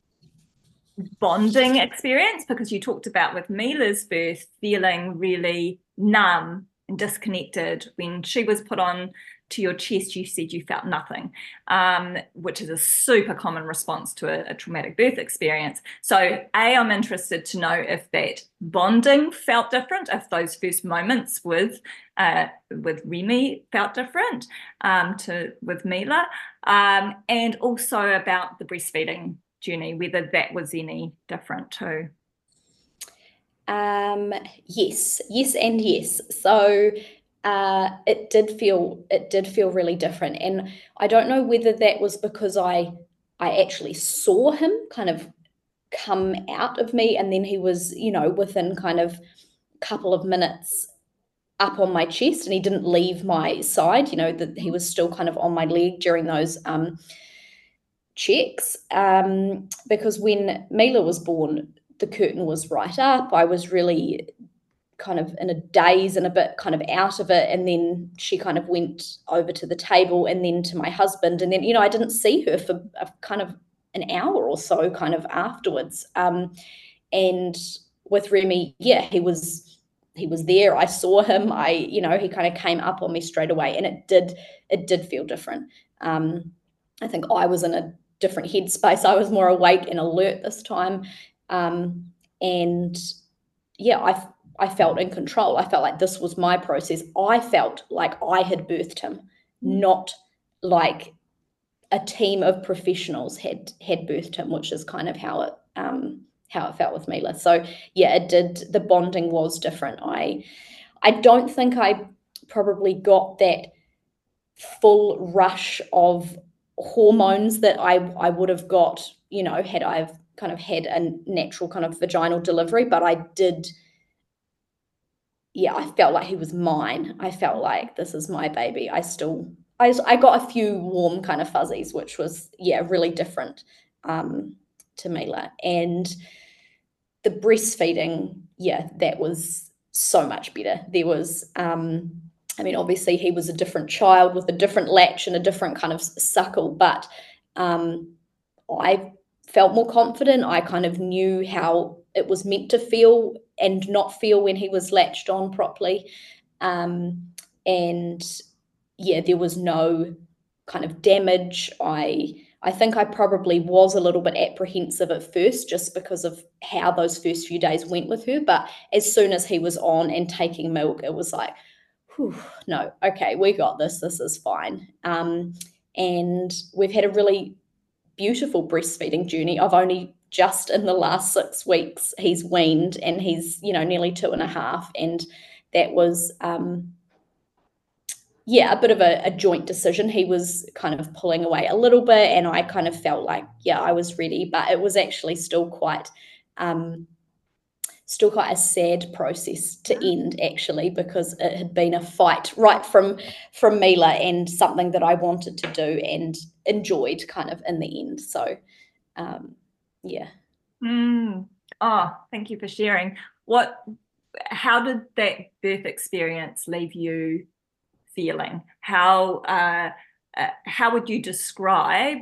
bonding experience, because you talked about with Mila's birth feeling really numb and disconnected when she was put on to your chest, you said you felt nothing, um, which is a super common response to a, a, traumatic birth experience. So, A, I'm interested to know if that bonding felt different, if those first moments with uh, with Remy felt different um, to with Mila, um, and also about the breastfeeding journey, whether that was any different too. Um, yes, yes, and yes. So uh, it did feel it did feel really different, and I don't know whether that was because I I actually saw him kind of come out of me, and then he was you know within kind of a couple of minutes up on my chest, and he didn't leave my side. You know that he was still kind of on my leg during those. Um, checks um, because when Mila was born, the curtain was right up. I was really kind of in a daze and a bit kind of out of it. And then she kind of went over to the table and then to my husband. And then, you know, I didn't see her for a, kind of an hour or so kind of afterwards. Um, and with Remy, yeah, he was he was there. I saw him. I, you know, he kind of came up on me straight away. And it did, it did feel different. Um, I think I was in a different headspace. I was more awake and alert this time. Um, and yeah, I I felt in control. I felt like this was my process. I felt like I had birthed him, not like a team of professionals had had birthed him, which is kind of how it um, how it felt with Mila. So yeah, it did. The bonding was different. I I don't think I probably got that full rush of hormones that I I would have got, you know, had I've kind of had a natural kind of vaginal delivery, but I did yeah, I felt like he was mine. I felt like this is my baby. I still, I, I got a few warm kind of fuzzies, which was, yeah, really different um, to Mila. And the breastfeeding, yeah, that was so much better. There was, um, I mean, obviously he was a different child with a different latch and a different kind of suckle, but um, I felt more confident. I kind of knew how it was meant to feel and not feel when he was latched on properly. Um, and yeah, there was no kind of damage. I I think I probably was a little bit apprehensive at first just because of how those first few days went with her. But as soon as he was on and taking milk, it was like, Whew, no, okay, we got this. This is fine. Um, and we've had a really beautiful breastfeeding journey. I've only just in the last six weeks he's weaned and he's you know nearly two and a half. And that was um yeah a bit of a, a, joint decision. He was kind of pulling away a little bit and i kind of felt like yeah i was ready. But it was actually still quite um still quite a sad process to end actually because it had been a fight right from from mila and something that i wanted to do and enjoyed kind of in the end. So um yeah mm. oh thank you for sharing what how did that birth experience leave you feeling how uh, uh, how would you describe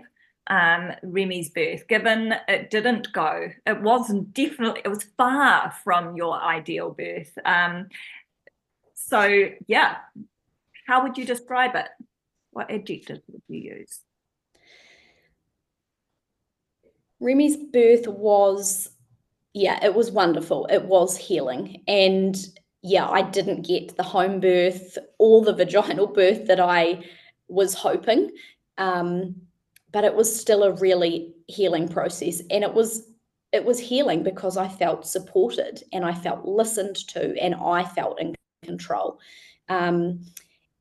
um, Remy's birth, given it didn't go, it wasn't definitely, it was far from your ideal birth. Um, so, yeah, how would you describe it? What adjective would you use? Remy's birth was, yeah, it was wonderful. It was healing. And yeah, I didn't get the home birth or the vaginal birth that I was hoping. Um, but it was still a really healing process. And it was it was healing because I felt supported and I felt listened to and I felt in control. Um,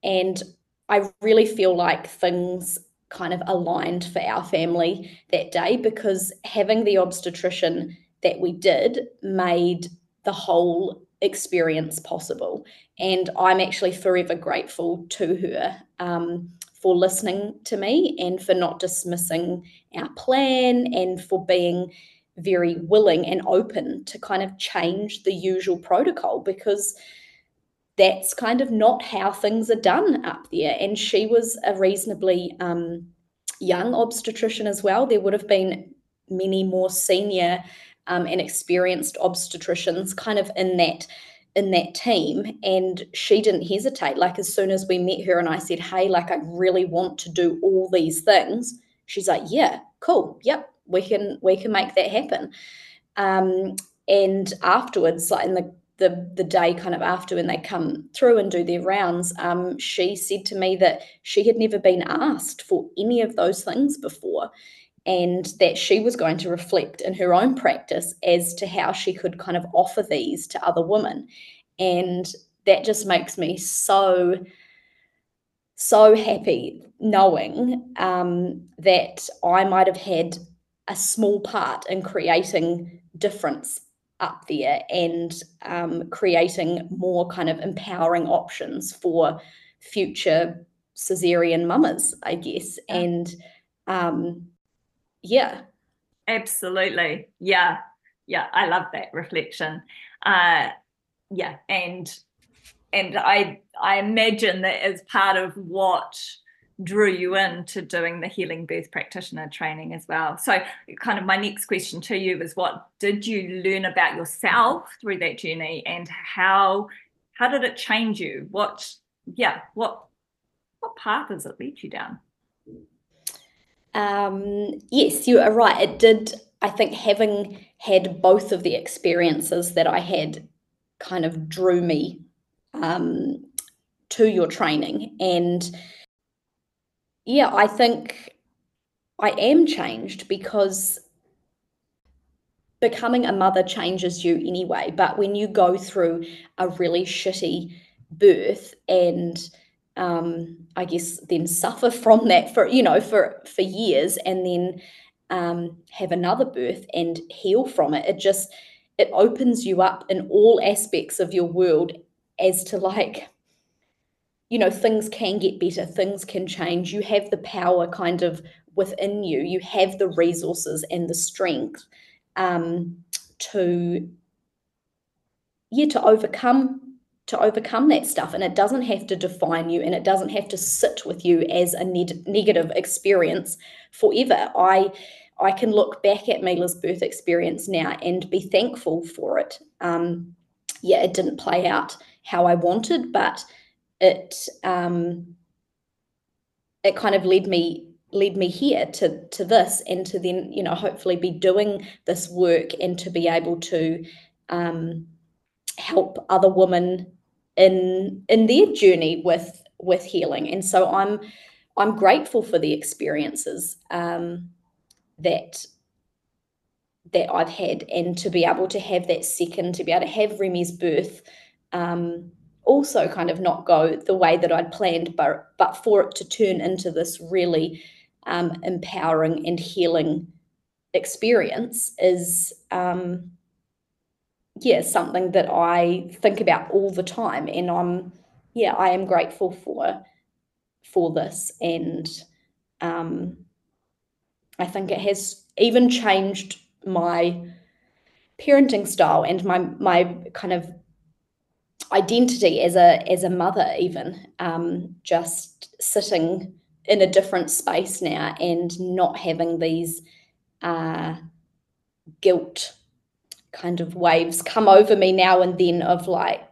and I really feel like things kind of aligned for our family that day because having the obstetrician that we did made the whole experience possible. And I'm actually forever grateful to her um, for listening to me and for not dismissing our plan and for being very willing and open to kind of change the usual protocol because that's kind of not how things are done up there. And she was a reasonably um, young obstetrician as well. There would have been many more senior um, and experienced obstetricians kind of in that in that team and she didn't hesitate like as soon as we met her and i said hey like i really want to do all these things she's like yeah cool yep we can we can make that happen um, and afterwards like in the the the day kind of after when they come through and do their rounds um, she said to me that she had never been asked for any of those things before and that she was going to reflect in her own practice as to how she could kind of offer these to other women. And that just makes me so, so happy knowing um, that I might have had a small part in creating difference up there and um, creating more kind of empowering options for future cesarean mamas, I guess. Yeah. And um, yeah absolutely yeah yeah i love that reflection uh yeah and and i i imagine that as part of what drew you into doing the healing birth practitioner training as well so kind of my next question to you is what did you learn about yourself through that journey and how how did it change you what yeah what what path has it led you down um, yes, you are right. It did, I think, having had both of the experiences that I had kind of drew me um, to your training. And yeah, I think I am changed because becoming a mother changes you anyway. But when you go through a really shitty birth and um, I guess then suffer from that for you know for for years and then um, have another birth and heal from it. It just it opens you up in all aspects of your world as to like you know things can get better things can change. You have the power kind of within you. You have the resources and the strength um, to yeah to overcome to overcome that stuff. And it doesn't have to define you and it doesn't have to sit with you as a ne- negative experience forever. I i can look back at mila's birth experience now and be thankful for it. Um, yeah it didn't play out how i wanted but it um, it kind of led me led me here to to this and to then you know hopefully be doing this work and to be able to um, help other women in in their journey with with healing. And so i'm i'm grateful for the experiences um, that that i've had and to be able to have that second to be able to have remy's birth um, also kind of not go the way that i'd planned but but for it to turn into this really um, empowering and healing experience is um, yeah, something that I think about all the time. And I'm, yeah, I am grateful for for this. And um, I think it has even changed my parenting style and my my kind of identity as a as a mother even um, just sitting in a different space now and not having these uh, guilt kind of waves come over me now and then of like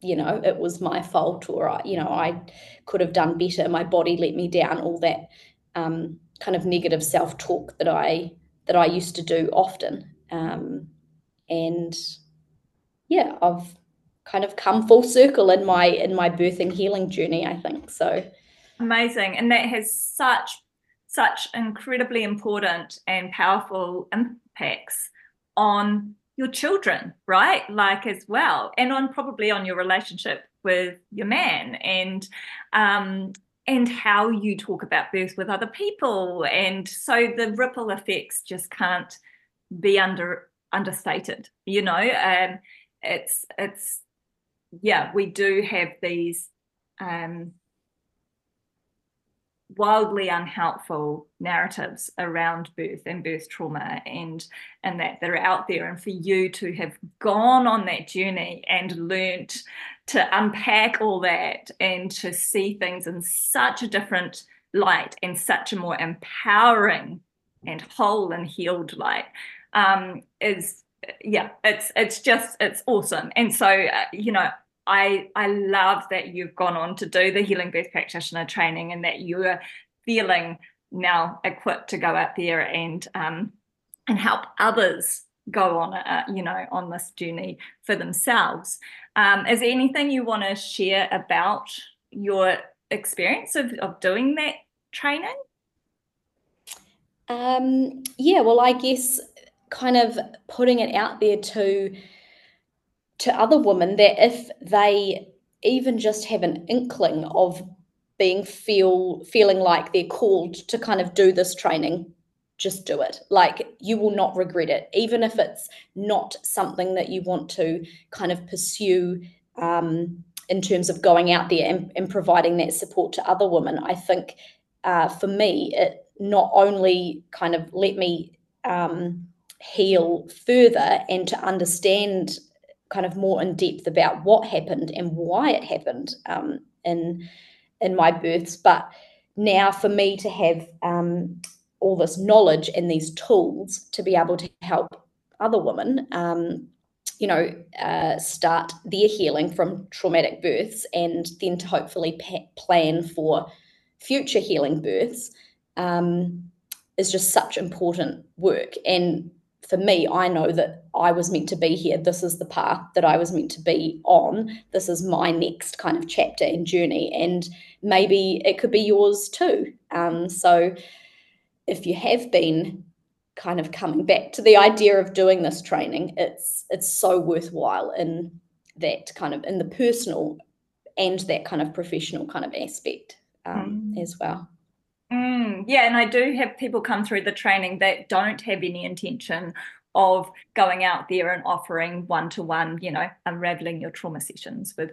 you know it was my fault or I, you know i could have done better. My body let me down all that um, kind of negative self-talk that i that i used to do often. Um, and yeah i've kind of come full circle in my in my birthing healing journey i think so. Amazing. And that has such such incredibly important and powerful impacts on your children right? Like as well and on probably on your relationship with your man and um and how you talk about birth with other people. And so the ripple effects just can't be under understated you know? Um it's it's yeah, we do have these um, wildly unhelpful narratives around birth and birth trauma and and that that are out there. And for you to have gone on that journey and learnt to unpack all that and to see things in such a different light and such a more empowering and whole and healed light um, is yeah it's it's just it's awesome. And so uh, you know i i love that you've gone on to do the healing birth practitioner training and that you're feeling now equipped to go out there and um and help others go on a, you know on this journey for themselves. Um is there anything you want to share about your experience of, of doing that training? Um yeah well i guess kind of putting it out there to to other women that if they even just have an inkling of being feel feeling like they're called to kind of do this training just do it. Like you will not regret it even if it's not something that you want to kind of pursue um, in terms of going out there and, and, providing that support to other women. I think uh, for me it not only kind of let me um, heal further and to understand kind of more in depth about what happened and why it happened um, in in my births. But now for me to have um, all this knowledge and these tools to be able to help other women, um, you know, uh, start their healing from traumatic births and then to hopefully pa- plan for future healing births um, is just such important work. And for me, I know that I was meant to be here. This is the path that I was meant to be on. This is my next kind of chapter and journey. And maybe it could be yours too. Um, so if you have been kind of coming back to the idea of doing this training, it's it's so worthwhile in that kind of in the personal and that kind of professional kind of aspect um, mm. as well. Mm, yeah, and I do have people come through the training that don't have any intention of going out there and offering one-to-one, you know, unraveling your trauma sessions with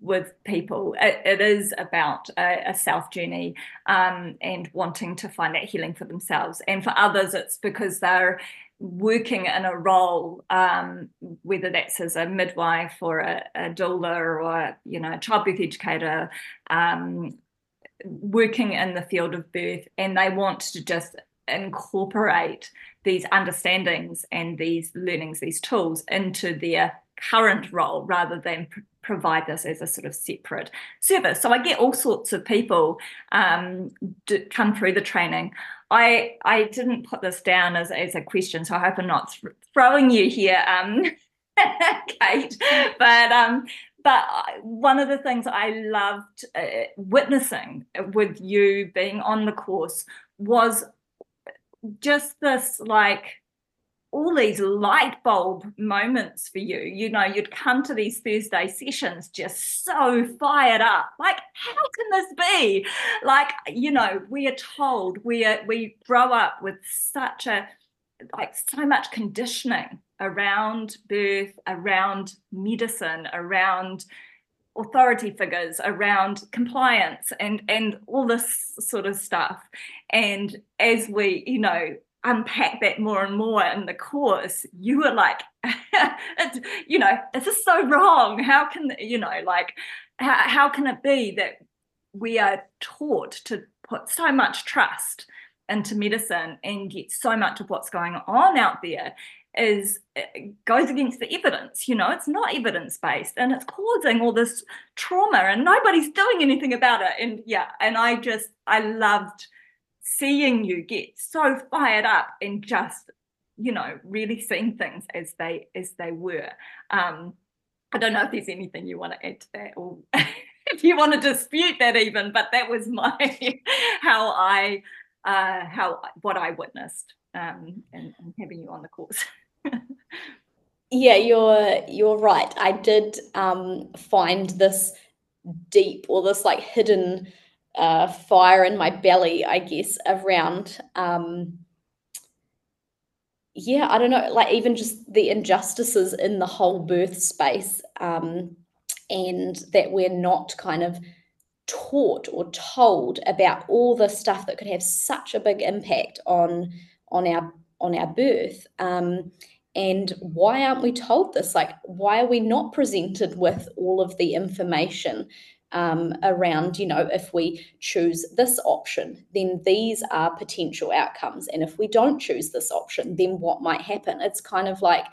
with people. it, it is about a, a self journey um, and wanting to find that healing for themselves. And for others, it's because they're working in a role, um, whether that's as a midwife or a, a doula or you know a childbirth educator, um, working in the field of birth and they want to just incorporate these understandings and these learnings, these tools into their current role rather than pr- provide this as a sort of separate service. So I get all sorts of people um, d- come through the training. I I didn't put this down as, as a question, so I hope I'm not th- throwing you here, um, Kate. But um, but one of the things I loved uh, witnessing with you being on the course was just this like all these light bulb moments for you. You know, you'd come to these Thursday sessions just so fired up. Like, how can this be? Like, you know, we are told we are we grow up with such a like so much conditioning around birth, around medicine, around authority figures, around compliance and and all this sort of stuff. And as we, you know, unpack that more and more in the course, you were like, you know, this is so wrong. How can, you know, like, how, how can it be that we are taught to put so much trust into medicine and yet so much of what's going on out there is goes against the evidence you know it's not evidence based and it's causing all this trauma and nobody's doing anything about it and yeah and i just i loved seeing you get so fired up and just you know really seeing things as they as they were um I don't know if there's anything you want to add to that or if you want to dispute that even, but that was my how I uh, how what I witnessed um, and, and having you on the course. yeah, you're you're right. I did um, find this deep or this like hidden uh, fire in my belly, I guess, around um, yeah, I don't know, like even just the injustices in the whole birth space, um, and that we're not kind of taught or told about all the stuff that could have such a big impact on on our on our birth. Um, and why aren't we told this? Like, why are we not presented with all of the information um, around, you know, if we choose this option, then these are potential outcomes. And if we don't choose this option, then what might happen? It's kind of like,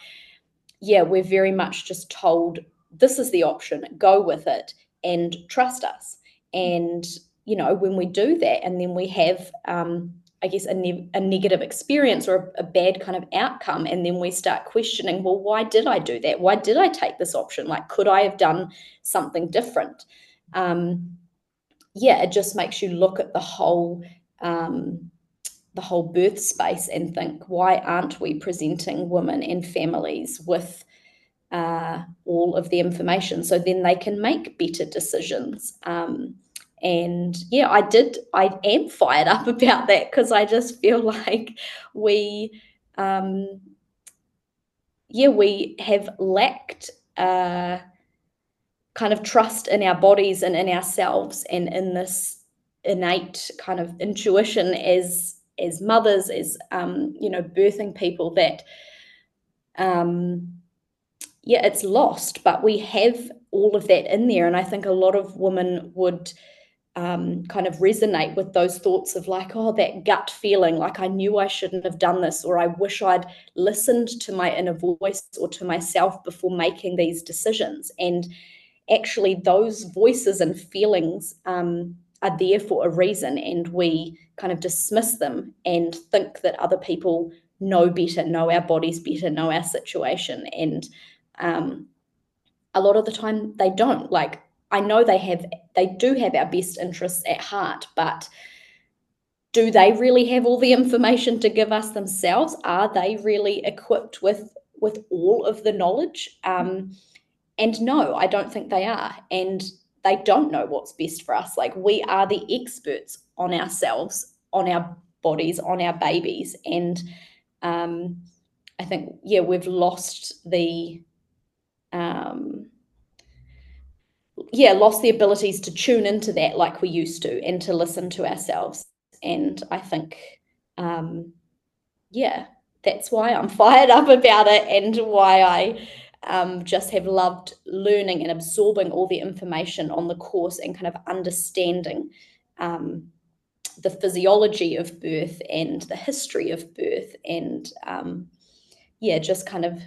yeah, we're very much just told this is the option, go with it and trust us. And, you know, when we do that and then we have, um, I guess, a, ne- a negative experience or a, a, bad kind of outcome. And then we start questioning, well, why did I do that? Why did I take this option? Like, could I have done something different? um, yeah, it just makes you look at the whole um, the whole birth space and think, why aren't we presenting women and families with uh, all of the information so then they can make better decisions? Um, and yeah, I did. I am fired up about that because I just feel like we, um, yeah, we have lacked. Uh, kind of trust in our bodies and in ourselves and in this innate kind of intuition as as mothers as um, you know birthing people that um, yeah it's lost but we have all of that in there and i think a lot of women would um, kind of resonate with those thoughts of like oh that gut feeling like i knew i shouldn't have done this or i wish i'd listened to my inner voice or to myself before making these decisions. And actually those voices and feelings um, are there for a reason and we kind of dismiss them and think that other people know better know our bodies better know our situation. And um, a lot of the time they don't. Like i know they have they do have our best interests at heart but do they really have all the information to give us themselves are they really equipped with with all of the knowledge um, and no, I don't think they are. And they don't know what's best for us. Like we are the experts on ourselves, on our bodies, on our babies. And um, I think, yeah, we've lost the, um, yeah, lost the abilities to tune into that like we used to and to listen to ourselves. And I think, um, yeah, that's why I'm fired up about it and why I um, just have loved learning and absorbing all the information on the course and kind of understanding um, the physiology of birth and the history of birth and um, yeah just kind of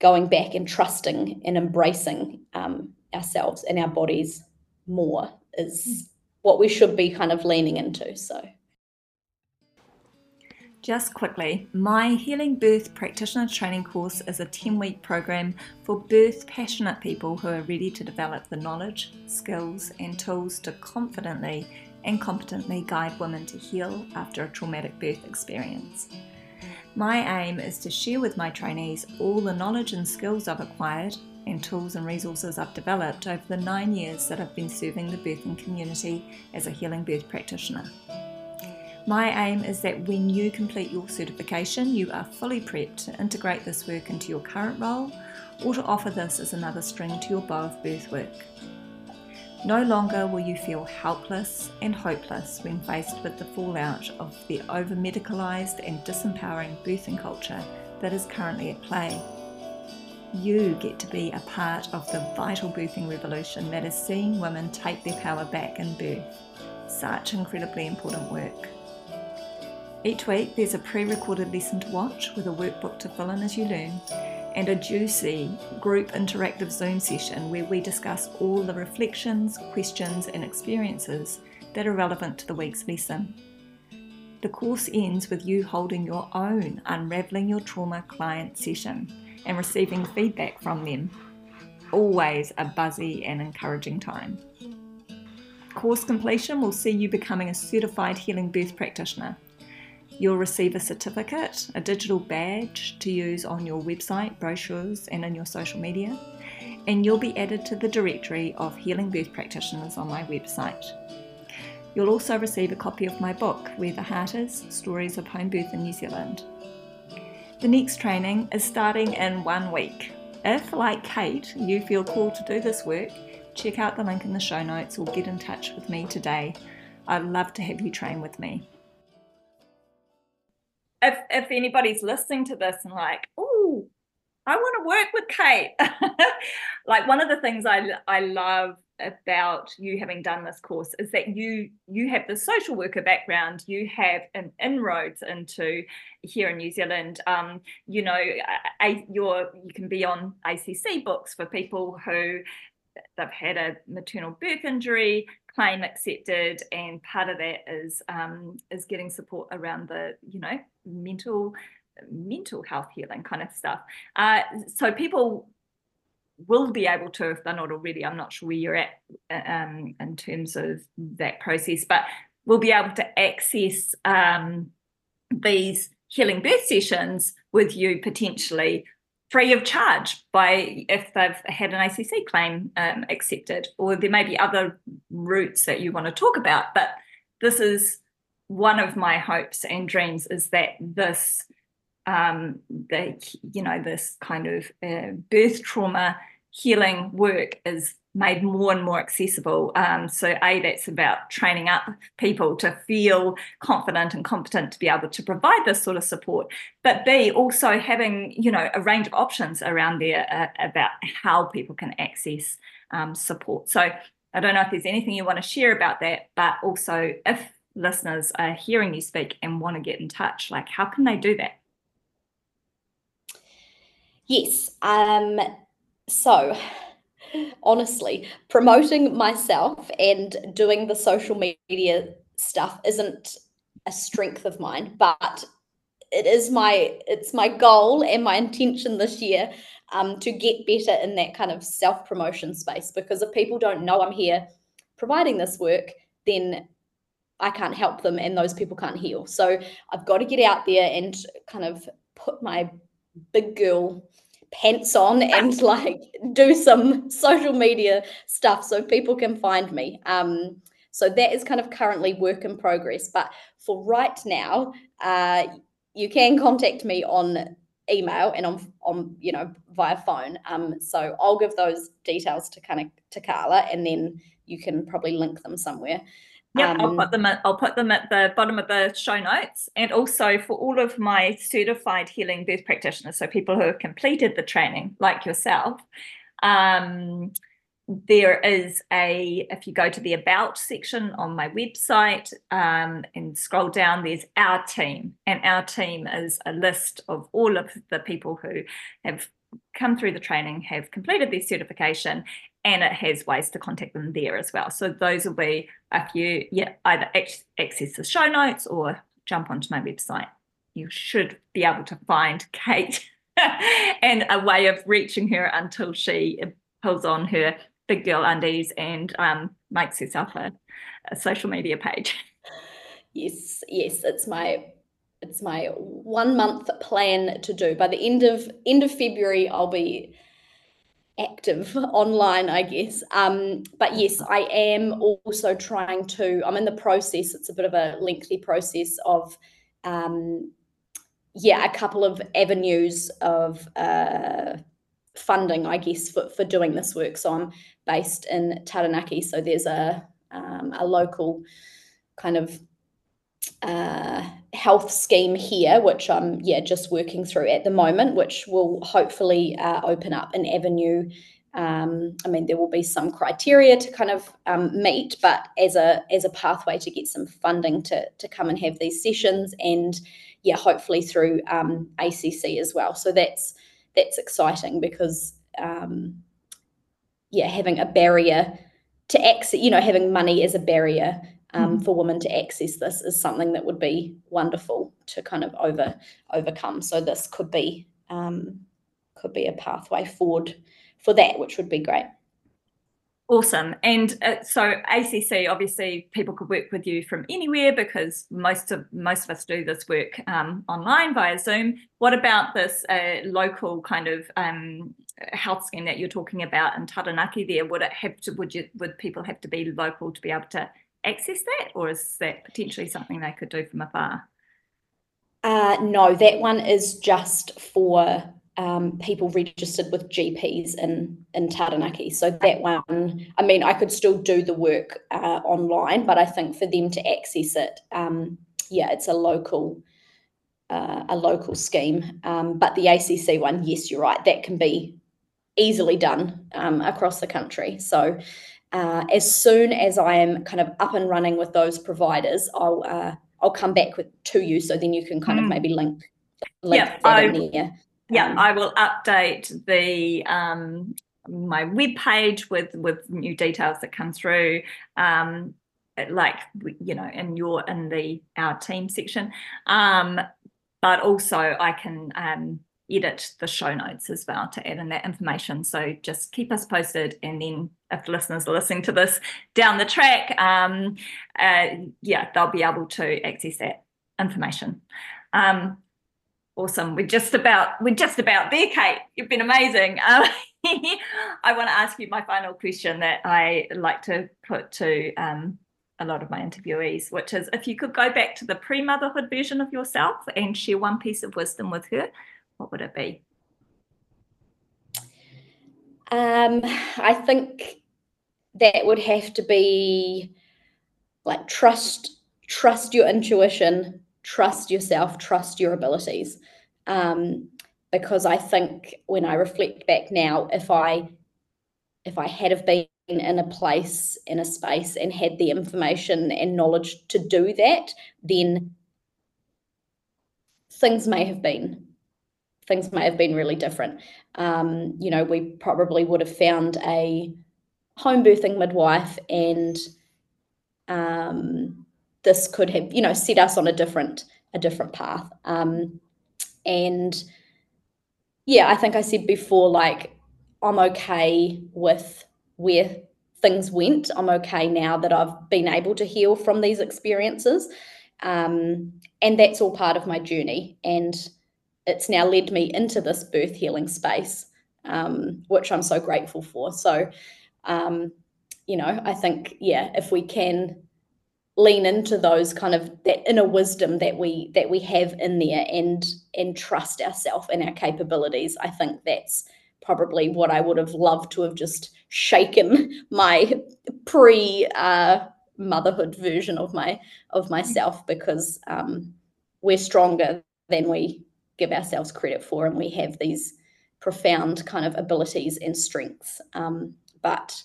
going back and trusting and embracing um, ourselves and our bodies more is what we should be kind of leaning into so just quickly, my Healing Birth Practitioner Training course is a 10 week program for birth passionate people who are ready to develop the knowledge, skills, and tools to confidently and competently guide women to heal after a traumatic birth experience. My aim is to share with my trainees all the knowledge and skills I've acquired and tools and resources I've developed over the nine years that I've been serving the birthing community as a healing birth practitioner. My aim is that when you complete your certification, you are fully prepped to integrate this work into your current role or to offer this as another string to your bow of birth work. No longer will you feel helpless and hopeless when faced with the fallout of the over medicalised and disempowering birthing culture that is currently at play. You get to be a part of the vital birthing revolution that is seeing women take their power back in birth. Such incredibly important work. Each week there's a pre-recorded lesson to watch with a workbook to fill in as you learn and a juicy group interactive Zoom session where we discuss all the reflections, questions and experiences that are relevant to the week's lesson. The course ends with you holding your own Unraveling Your Trauma client session and receiving feedback from them. always a buzzy and encouraging time. Course completion will see you becoming a certified healing birth practitioner. You'll receive a certificate, a digital badge to use on your website, brochures, and in your social media, and you'll be added to the directory of healing birth practitioners on my website. You'll also receive a copy of my book, Where the Heart Is Stories of Home Birth in New Zealand. The next training is starting in one week. If, like Kate, you feel called to do this work, check out the link in the show notes or get in touch with me today. I'd love to have you train with me if if anybody's listening to this and like, oh, I want to work with Kate. like one of the things I I love about you having done this course is that you you have the social worker background you have an inroads into here in new zealand. Um, you know a, you're you can be on acc books for people who they've had a maternal birth injury claim accepted and part of that is um, is getting support around the you know mental mental health healing kind of stuff. Uh, so people will be able to if they're not already i'm not sure where you're at um, in terms of that process but we'll be able to access um, these healing birth sessions with you potentially free of charge by if they've had an ACC claim um, accepted, or there may be other routes that you want to talk about. But this is one of my hopes and dreams is that this, um, the you know, this kind of uh, birth trauma healing work is made more and more accessible. Um, so, A, that's about training up people to feel confident and competent to be able to provide this sort of support. But B, also having, you know, a range of options around there uh, about how people can access um, support. So, I don't know if there's anything you want to share about that, but also if listeners are hearing you speak and want to get in touch, like how can they do that? Yes. Um, so, honestly, promoting myself and doing the social media stuff isn't a strength of mine, but it is my it's my goal and my intention this year um, to get better in that kind of self promotion space. Because if people don't know I'm here providing this work, then I can't help them, and those people can't heal. So I've got to get out there and kind of put my big girl pants on and like do some social media stuff so people can find me. Um, so that is kind of currently work in progress. But for right now, uh, you can contact me on email and on on you know via phone. Um, so I'll give those details to kind of to Carla, and then you can probably link them somewhere. Yeah, um, I'll put them at, I'll put them at the bottom of the show notes, and also for all of my certified healing birth practitioners, so people who have completed the training, like yourself. Um, there is a if you go to the about section on my website um, and scroll down there's our team and our team is a list of all of the people who have come through the training have completed their certification and it has ways to contact them there as well. So those will be if you yeah either access the show notes or jump onto my website. You should be able to find Kate and a way of reaching her until she pulls on her big girl undies and um, makes herself a, a social media page. Yes, yes, it's my it's my one month plan to do. By the end of end of February, I'll be active online, I guess. Um, but yes, I am also trying to, I'm in the process, it's a bit of a lengthy process of, um, yeah, a couple of avenues of uh, funding, I guess, for, for doing this work. So I'm based in Taranaki. So there's a, um, a local kind of uh, health scheme here, which I'm yeah just working through at the moment, which will hopefully uh, open up an avenue. Um, I mean, there will be some criteria to kind of um, meet, but as a as a pathway to get some funding to to come and have these sessions, and yeah, hopefully through um, ACC as well. So that's that's exciting because um, yeah, having a barrier to access, you know, having money as a barrier um, mm. for women to access this is something that would be wonderful to kind of over overcome. So this could be um, could be a pathway forward for that, which would be great. Awesome. And uh, so ACC, obviously, people could work with you from anywhere because most of most of us do this work um, online via Zoom. What about this uh, local kind of um, health scheme that you're talking about in Taranaki? There, would it have to? Would you? Would people have to be local to be able to access that, or is that potentially something they could do from afar? Uh, no, that one is just for um, people registered with GPs in in Taranaki. So that one, I mean, I could still do the work uh, online, but I think for them to access it, um, yeah, it's a local uh, a local scheme. Um, but the ACC one, yes, you're right, that can be easily done um, across the country. So. Uh, as soon as I am kind of up and running with those providers, I'll uh, I'll come back with to you, so then you can kind mm. of maybe link link yeah, I, in there yeah um, i will update the um my web page with with new details that come through um like you know in your in the our team section um but also i can um edit the show notes as well to add in that information so just keep us posted and then if the listeners are listening to this down the track um uh yeah they'll be able to access that information um Awesome. We're just about we're just about there, Kate. You've been amazing. Um, I want to ask you my final question that I like to put to um, a lot of my interviewees, which is if you could go back to the pre-motherhood version of yourself and share one piece of wisdom with her, what would it be? Um, I think that would have to be like trust trust your intuition trust yourself, trust your abilities. Um, because I think when I reflect back now, if I if I had have been in a place in a space and had the information and knowledge to do that, then things may have been things may have been really different. Um, you know, we probably would have found a home birthing midwife and um, this could have you know set us on a different a different path. Um, and yeah i think i said before like i'm okay with where things went. I'm okay now that i've been able to heal from these experiences. Um, and that's all part of my journey. And it's now led me into this birth healing space um, which i'm so grateful for. So um, you know i think yeah if we can lean into those kind of that inner wisdom that we that we have in there and and trust ourselves and our capabilities i think that's probably what i would have loved to have just shaken my pre uh, motherhood version of my of myself because um, we're stronger than we give ourselves credit for and we have these profound kind of abilities and strengths um, but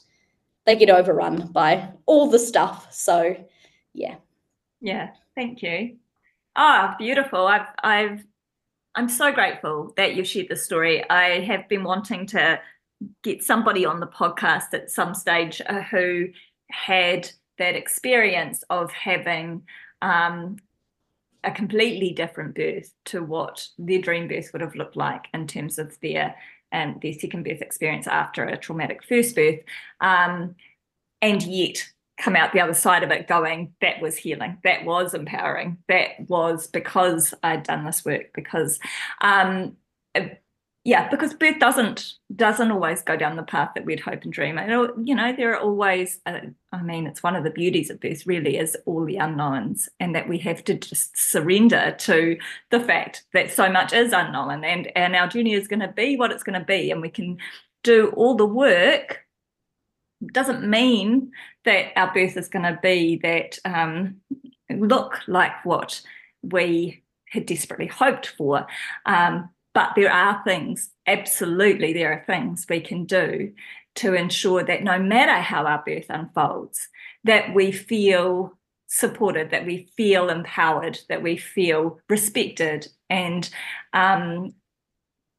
they get overrun by all the stuff. So yeah. Yeah thank you. Ah oh, beautiful. I've i've i'm so grateful that you've shared this story. I have been wanting to get somebody on the podcast at some stage uh, who had that experience of having um, a completely different birth to what their dream birth would have looked like in terms of their and um, their second birth experience after a traumatic first birth um, and yet come out the other side of it going that was healing. That was empowering. That was because i'd done this work because um yeah because birth doesn't doesn't always go down the path that we'd hope and dream and you know there are always uh, i mean it's one of the beauties of birth really is all the unknowns and that we have to just surrender to the fact that so much is unknown and and our journey is going to be what it's going to be and we can do all the work doesn't mean that our birth is going to be that um, look like what we had desperately hoped for. Um, but there are things, absolutely, there are things we can do to ensure that no matter how our birth unfolds, that we feel supported, that we feel empowered, that we feel respected and um,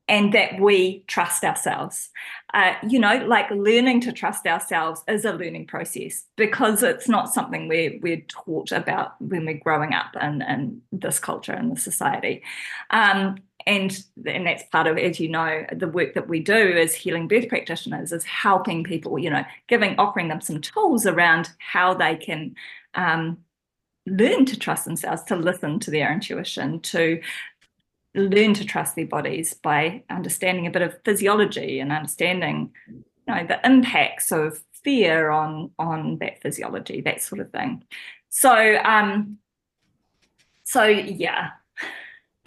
and that we trust ourselves. Uh, you know, like learning to trust ourselves is a learning process because it's not something we're, we're taught about when we're growing up in, in this culture and this society. Um, and and that's part of, as you know, the work that we do as healing birth practitioners is helping people, you know, giving, offering them some tools around how they can um, learn to trust themselves, to listen to their intuition, to learn to trust their bodies by understanding a bit of physiology and understanding, you know, the impacts of fear on on that physiology, that sort of thing. So um, so yeah.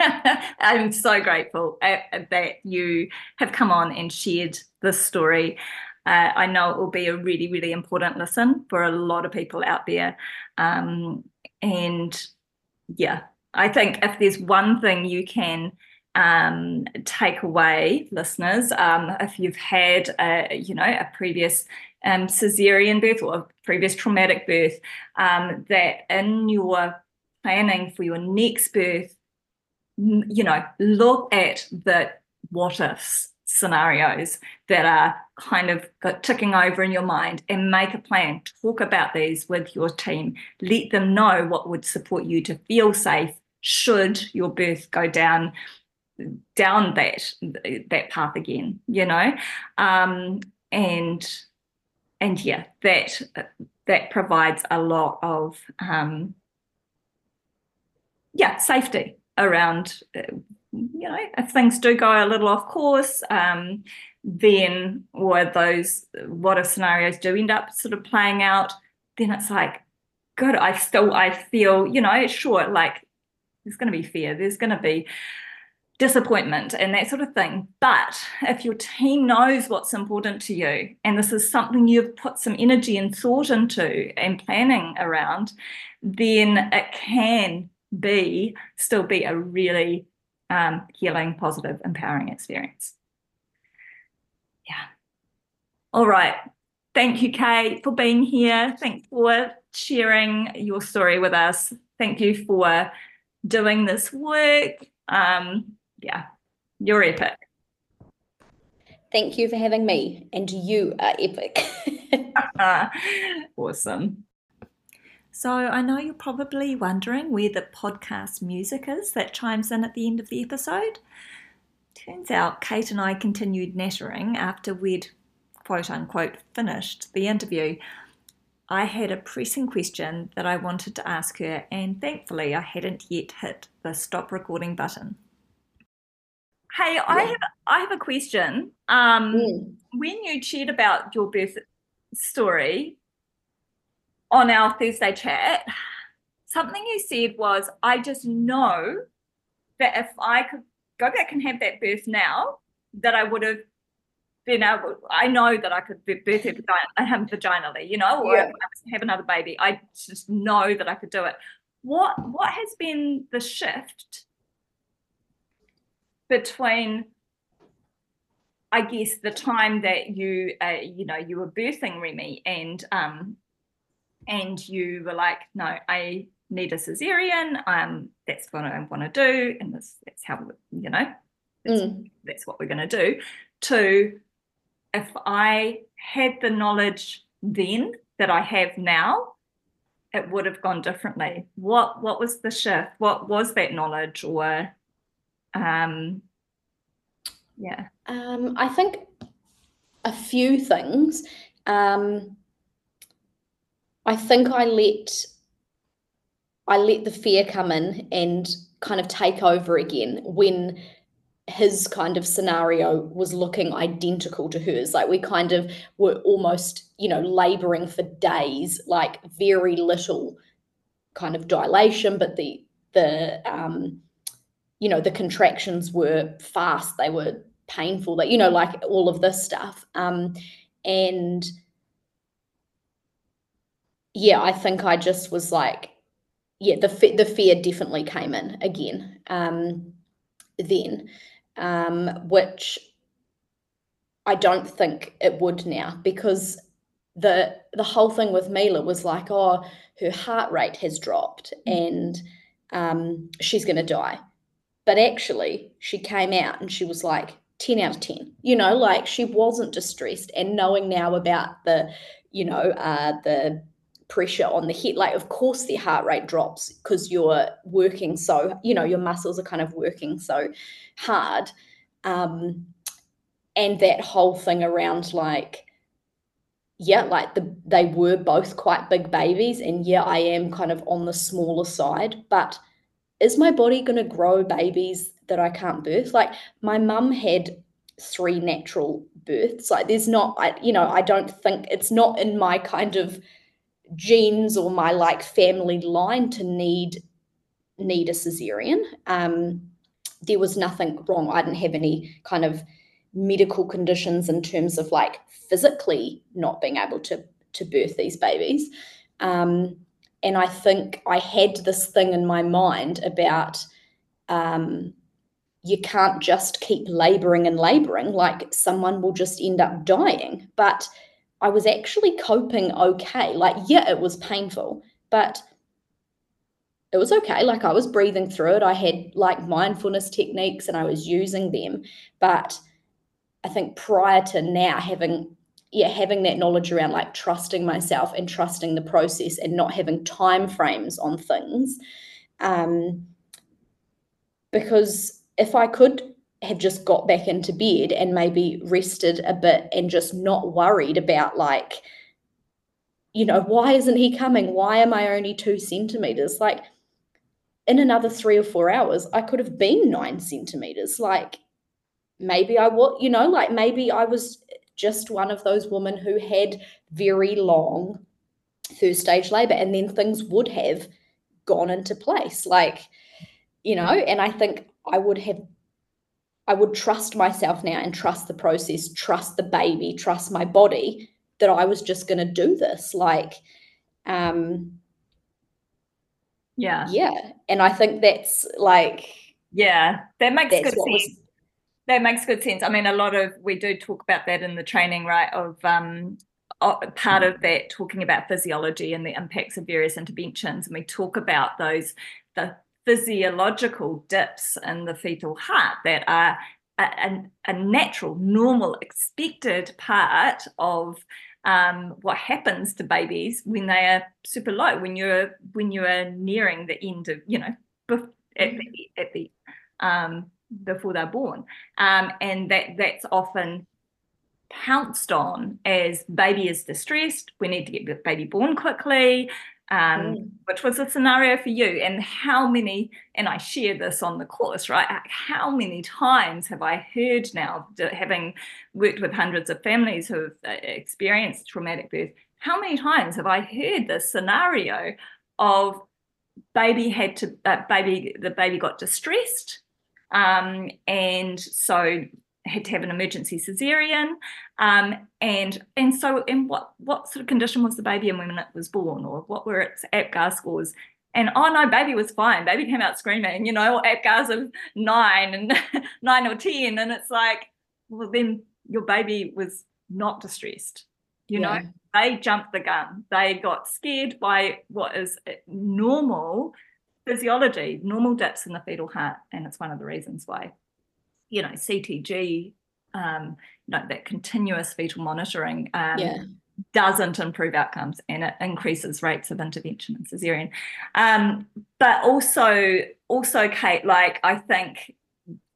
I'm so grateful uh, that you have come on and shared this story. Uh, I know it will be a really, really important listen for a lot of people out there. Um, and yeah, I think if there's one thing you can um, take away, listeners, um, if you've had a, you know, a previous um, cesarean birth or a previous traumatic birth, um, that in your planning for your next birth, you know, look at the what ifs scenarios that are kind of ticking over in your mind and make a plan. Talk about these with your team. Let them know what would support you to feel safe should your birth go down down that that path again you know um and and yeah that that provides a lot of um yeah safety around uh, you know if things do go a little off course um then or those what if scenarios do end up sort of playing out then it's like good i still i feel you know sure like there's going to be fear there's going to be disappointment and that sort of thing. But if your team knows what's important to you and this is something you've put some energy and thought into and planning around then it can be still be a really um, healing positive empowering experience yeah all right thank you kate for being here thanks for sharing your story with us thank you for doing this work. Um, yeah, you're epic. Thank you for having me, and you are epic. awesome. So, I know you're probably wondering where the podcast music is that chimes in at the end of the episode. Turns out Kate and I continued nattering after we'd quote unquote finished the interview. I had a pressing question that I wanted to ask her, and thankfully, I hadn't yet hit the stop recording button. Hey, yeah. I have I have a question. Um, mm. When you shared about your birth story on our Thursday chat, something you said was, "I just know that if I could go back and have that birth now, that I would have been able, I know that I could birth it vaginally, you know, or yeah. have another baby. I just know that I could do it. What what has been the shift between, I guess, the time that you, uh, you know, you were birthing Remy and um, and you were like, no, I need a cesarean. Um, that's what I want to do, and this, that's how you know, that's, mm. that's what we're going to do. To if I had the knowledge then that I have now, it would have gone differently. What what was the shift? What was that knowledge or um yeah. Um I think a few things. Um I think I let I let the fear come in and kind of take over again when his kind of scenario was looking identical to hers. Like we kind of were almost, you know, laboring for days, like very little kind of dilation, but the the um, you know, the contractions were fast, they were painful, that you know, like all of this stuff. Um, and yeah, I think I just was like, yeah, the the fear definitely came in again. Um, then um, which I don't think it would now because the the whole thing with Mila was like, oh, her heart rate has dropped mm. and um, she's going to die. But actually, she came out and she was like 10 out of 10. You know, like she wasn't distressed. And knowing now about the, you know, uh, the pressure on the head. Like of course their heart rate drops because you're working so you know your muscles are kind of working so hard. Um and that whole thing around like yeah like the they were both quite big babies and yeah I am kind of on the smaller side but is my body going to grow babies that I can't birth? Like my mum had three natural births. Like there's not I you know I don't think it's not in my kind of genes or my like family line to need need a cesarean. Um, there was nothing wrong. I didn't have any kind of medical conditions in terms of like physically not being able to to birth these babies. Um, and I think I had this thing in my mind about um, you can't just keep laboring and laboring, like someone will just end up dying. But I was actually coping okay. Like, yeah, it was painful, but it was okay. Like, I was breathing through it. I had like mindfulness techniques and I was using them. But I think prior to now, having yeah, having that knowledge around like trusting myself and trusting the process and not having time frames on things. Um, because if I could have just got back into bed and maybe rested a bit and just not worried about like you know why isn't he coming? Why am i only two centimeters? Like in another three or four hours i could have been nine centimeters. Like maybe i was you know like maybe i was just one of those women who had very long first stage labor and then things would have gone into place. Like you know and i think i would have I would trust myself now and trust the process, trust the baby, trust my body that I was just going to do this. Like, um, yeah, yeah, and I think that's like, yeah, that makes good sense. Was, that makes good sense. I mean, a lot of we do talk about that in the training, right? Of um, part of that talking about physiology and the impacts of various interventions, and we talk about those the physiological dips in the fetal heart that are a, a, a natural, normal, expected part of um, what happens to babies when they are super low, when you're when you are nearing the end of, you know, bef- at the, mm-hmm. at the um, before they're born, um, and that that's often pounced on as baby is distressed. We need to get the baby born quickly um, mm. which was a scenario for you and how many and i share this on the course right how many times have i heard now having worked with hundreds of families who have uh, experienced traumatic birth how many times have i heard this scenario of baby had to uh, baby the baby got distressed um, and so had to have an emergency cesarean. Um, and and so and what what sort of condition was the baby in when it was born, or what were its APGAR scores? And oh no, baby was fine. Baby came out screaming, you know, APGARs of nine and nine or ten, and it's like, well, then your baby was not distressed. You yeah. know, they jumped the gun. They got scared by what is normal physiology, normal dips in the fetal heart, and it's one of the reasons why you know, CTG, um, you know, that continuous fetal monitoring um, yeah. doesn't improve outcomes and it increases rates of intervention and cesarean. Um, but also, also, Kate, like I think,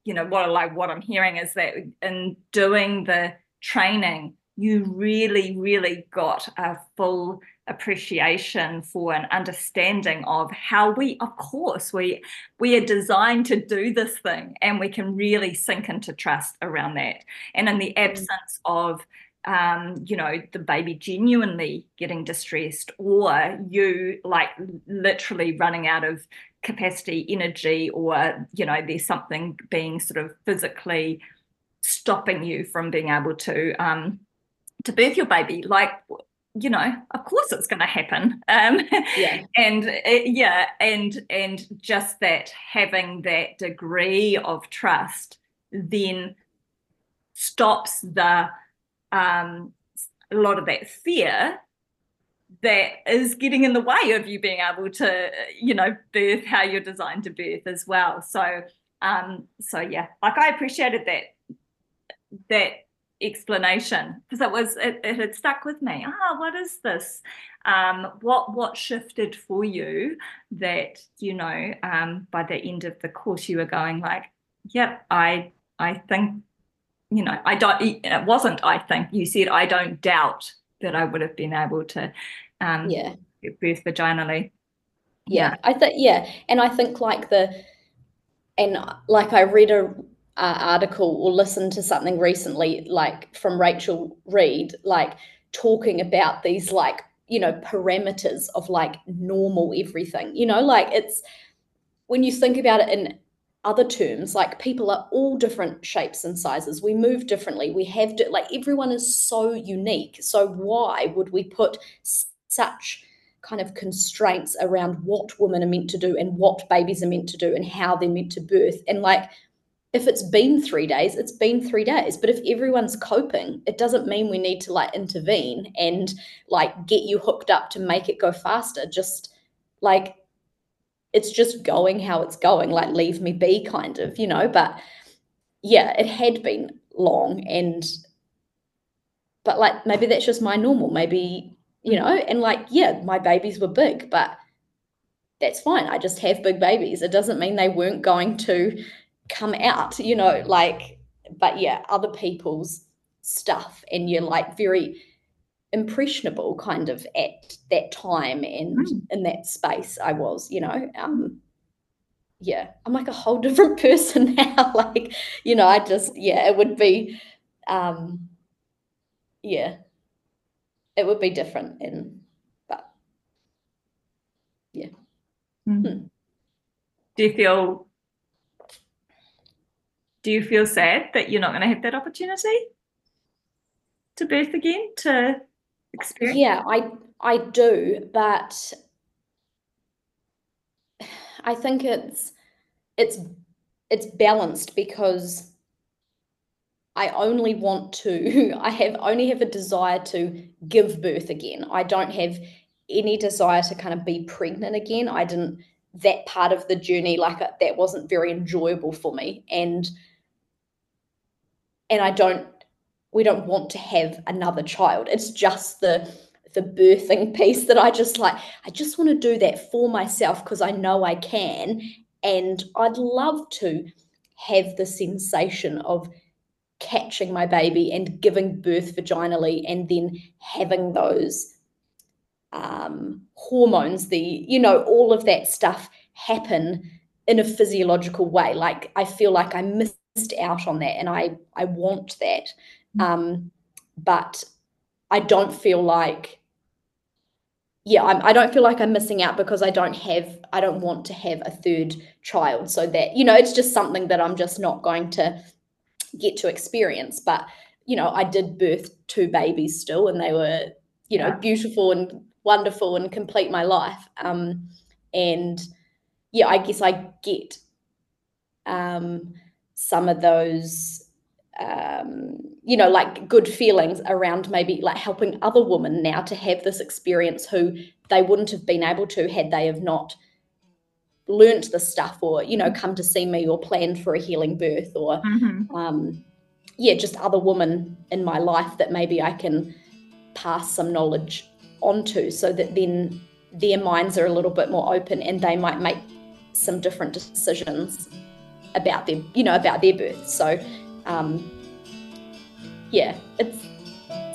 you know, what like what I'm hearing is that in doing the training, you really, really got a full appreciation for an understanding of how we of course we we are designed to do this thing and we can really sink into trust around that and in the mm. absence of um, you know the baby genuinely getting distressed or you like literally running out of capacity energy or you know there's something being sort of physically stopping you from being able to um, to birth your baby like you know, of course it's going to happen. Um, yeah. And uh, yeah, and and just that having that degree of trust then stops the um, a lot of that fear that is getting in the way of you being able to, you know, birth how you're designed to birth as well. So, um, so yeah, like I appreciated that that explanation because it was it, it had stuck with me. Ah what is this? Um, what what shifted for you that you know um, by the end of the course you were going like yep i i think you know i don't it wasn't i think. You said i don't doubt that i would have been able to um yeah. birth vaginally. Yeah, yeah. i think yeah and i think like the and like i read a uh, article or listened to something recently, like from Rachel Reed, like talking about these like you know parameters of like normal everything. You know, like it's when you think about it in other terms, like people are all different shapes and sizes. We move differently. We have to, like everyone is so unique. So why would we put such kind of constraints around what women are meant to do and what babies are meant to do and how they're meant to birth? And like if it's been three days, it's been three days. But if everyone's coping, it doesn't mean we need to like intervene and like get you hooked up to make it go faster. Just like it's just going how it's going, like leave me be, kind of, you know. But yeah, it had been long and but like maybe that's just my normal. Maybe, you mm. know, and like, yeah, my babies were big, but that's fine. I just have big babies. It doesn't mean they weren't going to come out, you know, like, but yeah, other people's stuff. And you're like very impressionable kind of at that time and mm. in that space I was, you know. Um, yeah, I'm like a whole different person now. like, you know, I just, yeah, it would be, um, yeah, it would be different. And, but yeah. Mm. Hmm. Do you feel do you feel sad that you're not going to have that opportunity to birth again to experience yeah i i do but i think it's it's it's balanced because i only want to i have only have a desire to give birth again. I don't have any desire to kind of be pregnant again. I didn't that part of the journey like uh, that wasn't very enjoyable for me. And and I don't we don't want to have another child. It's just the the birthing piece that I just like I just want to do that for myself because I know I can and I'd love to have the sensation of catching my baby and giving birth vaginally and then having those um, hormones the you know all of that stuff happen in a physiological way like i feel like i miss out on that and I I want that. Mm. Um, but I don't feel like yeah, I'm, I don't feel like I'm missing out because I don't have, I don't want to have a third child. So that, you know, it's just something that I'm just not going to get to experience. But, you know, I did birth two babies still, and they were, you know, beautiful and wonderful and complete my life. Um, and yeah, I guess I get um, some of those um, you know like good feelings around maybe like helping other women now to have this experience who they wouldn't have been able to had they have not learnt the stuff or you know come to see me or planned for a healing birth or mm-hmm. um, yeah just other women in my life that maybe i can pass some knowledge onto so that then their minds are a little bit more open and they might make some different decisions about their you know about their birth so um yeah it's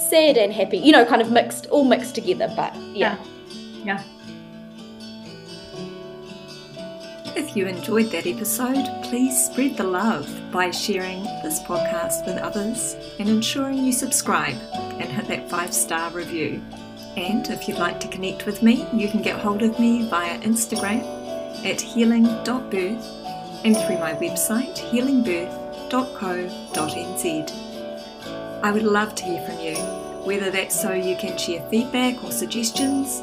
sad and happy you know kind of mixed all mixed together but yeah yeah, yeah. If you enjoyed that episode, please spread the love by sharing this podcast with others and ensuring you subscribe and hit that five star review. And if you'd like to connect with me, you can get hold of me via Instagram at healing.birth and through my website healingbirth.co.nz. I would love to hear from you, whether that's so you can share feedback or suggestions,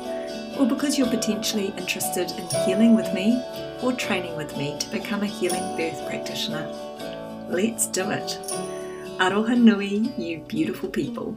or because you're potentially interested in healing with me or training with me to become a healing birth practitioner. Let's do it. Aroha nui, you beautiful people.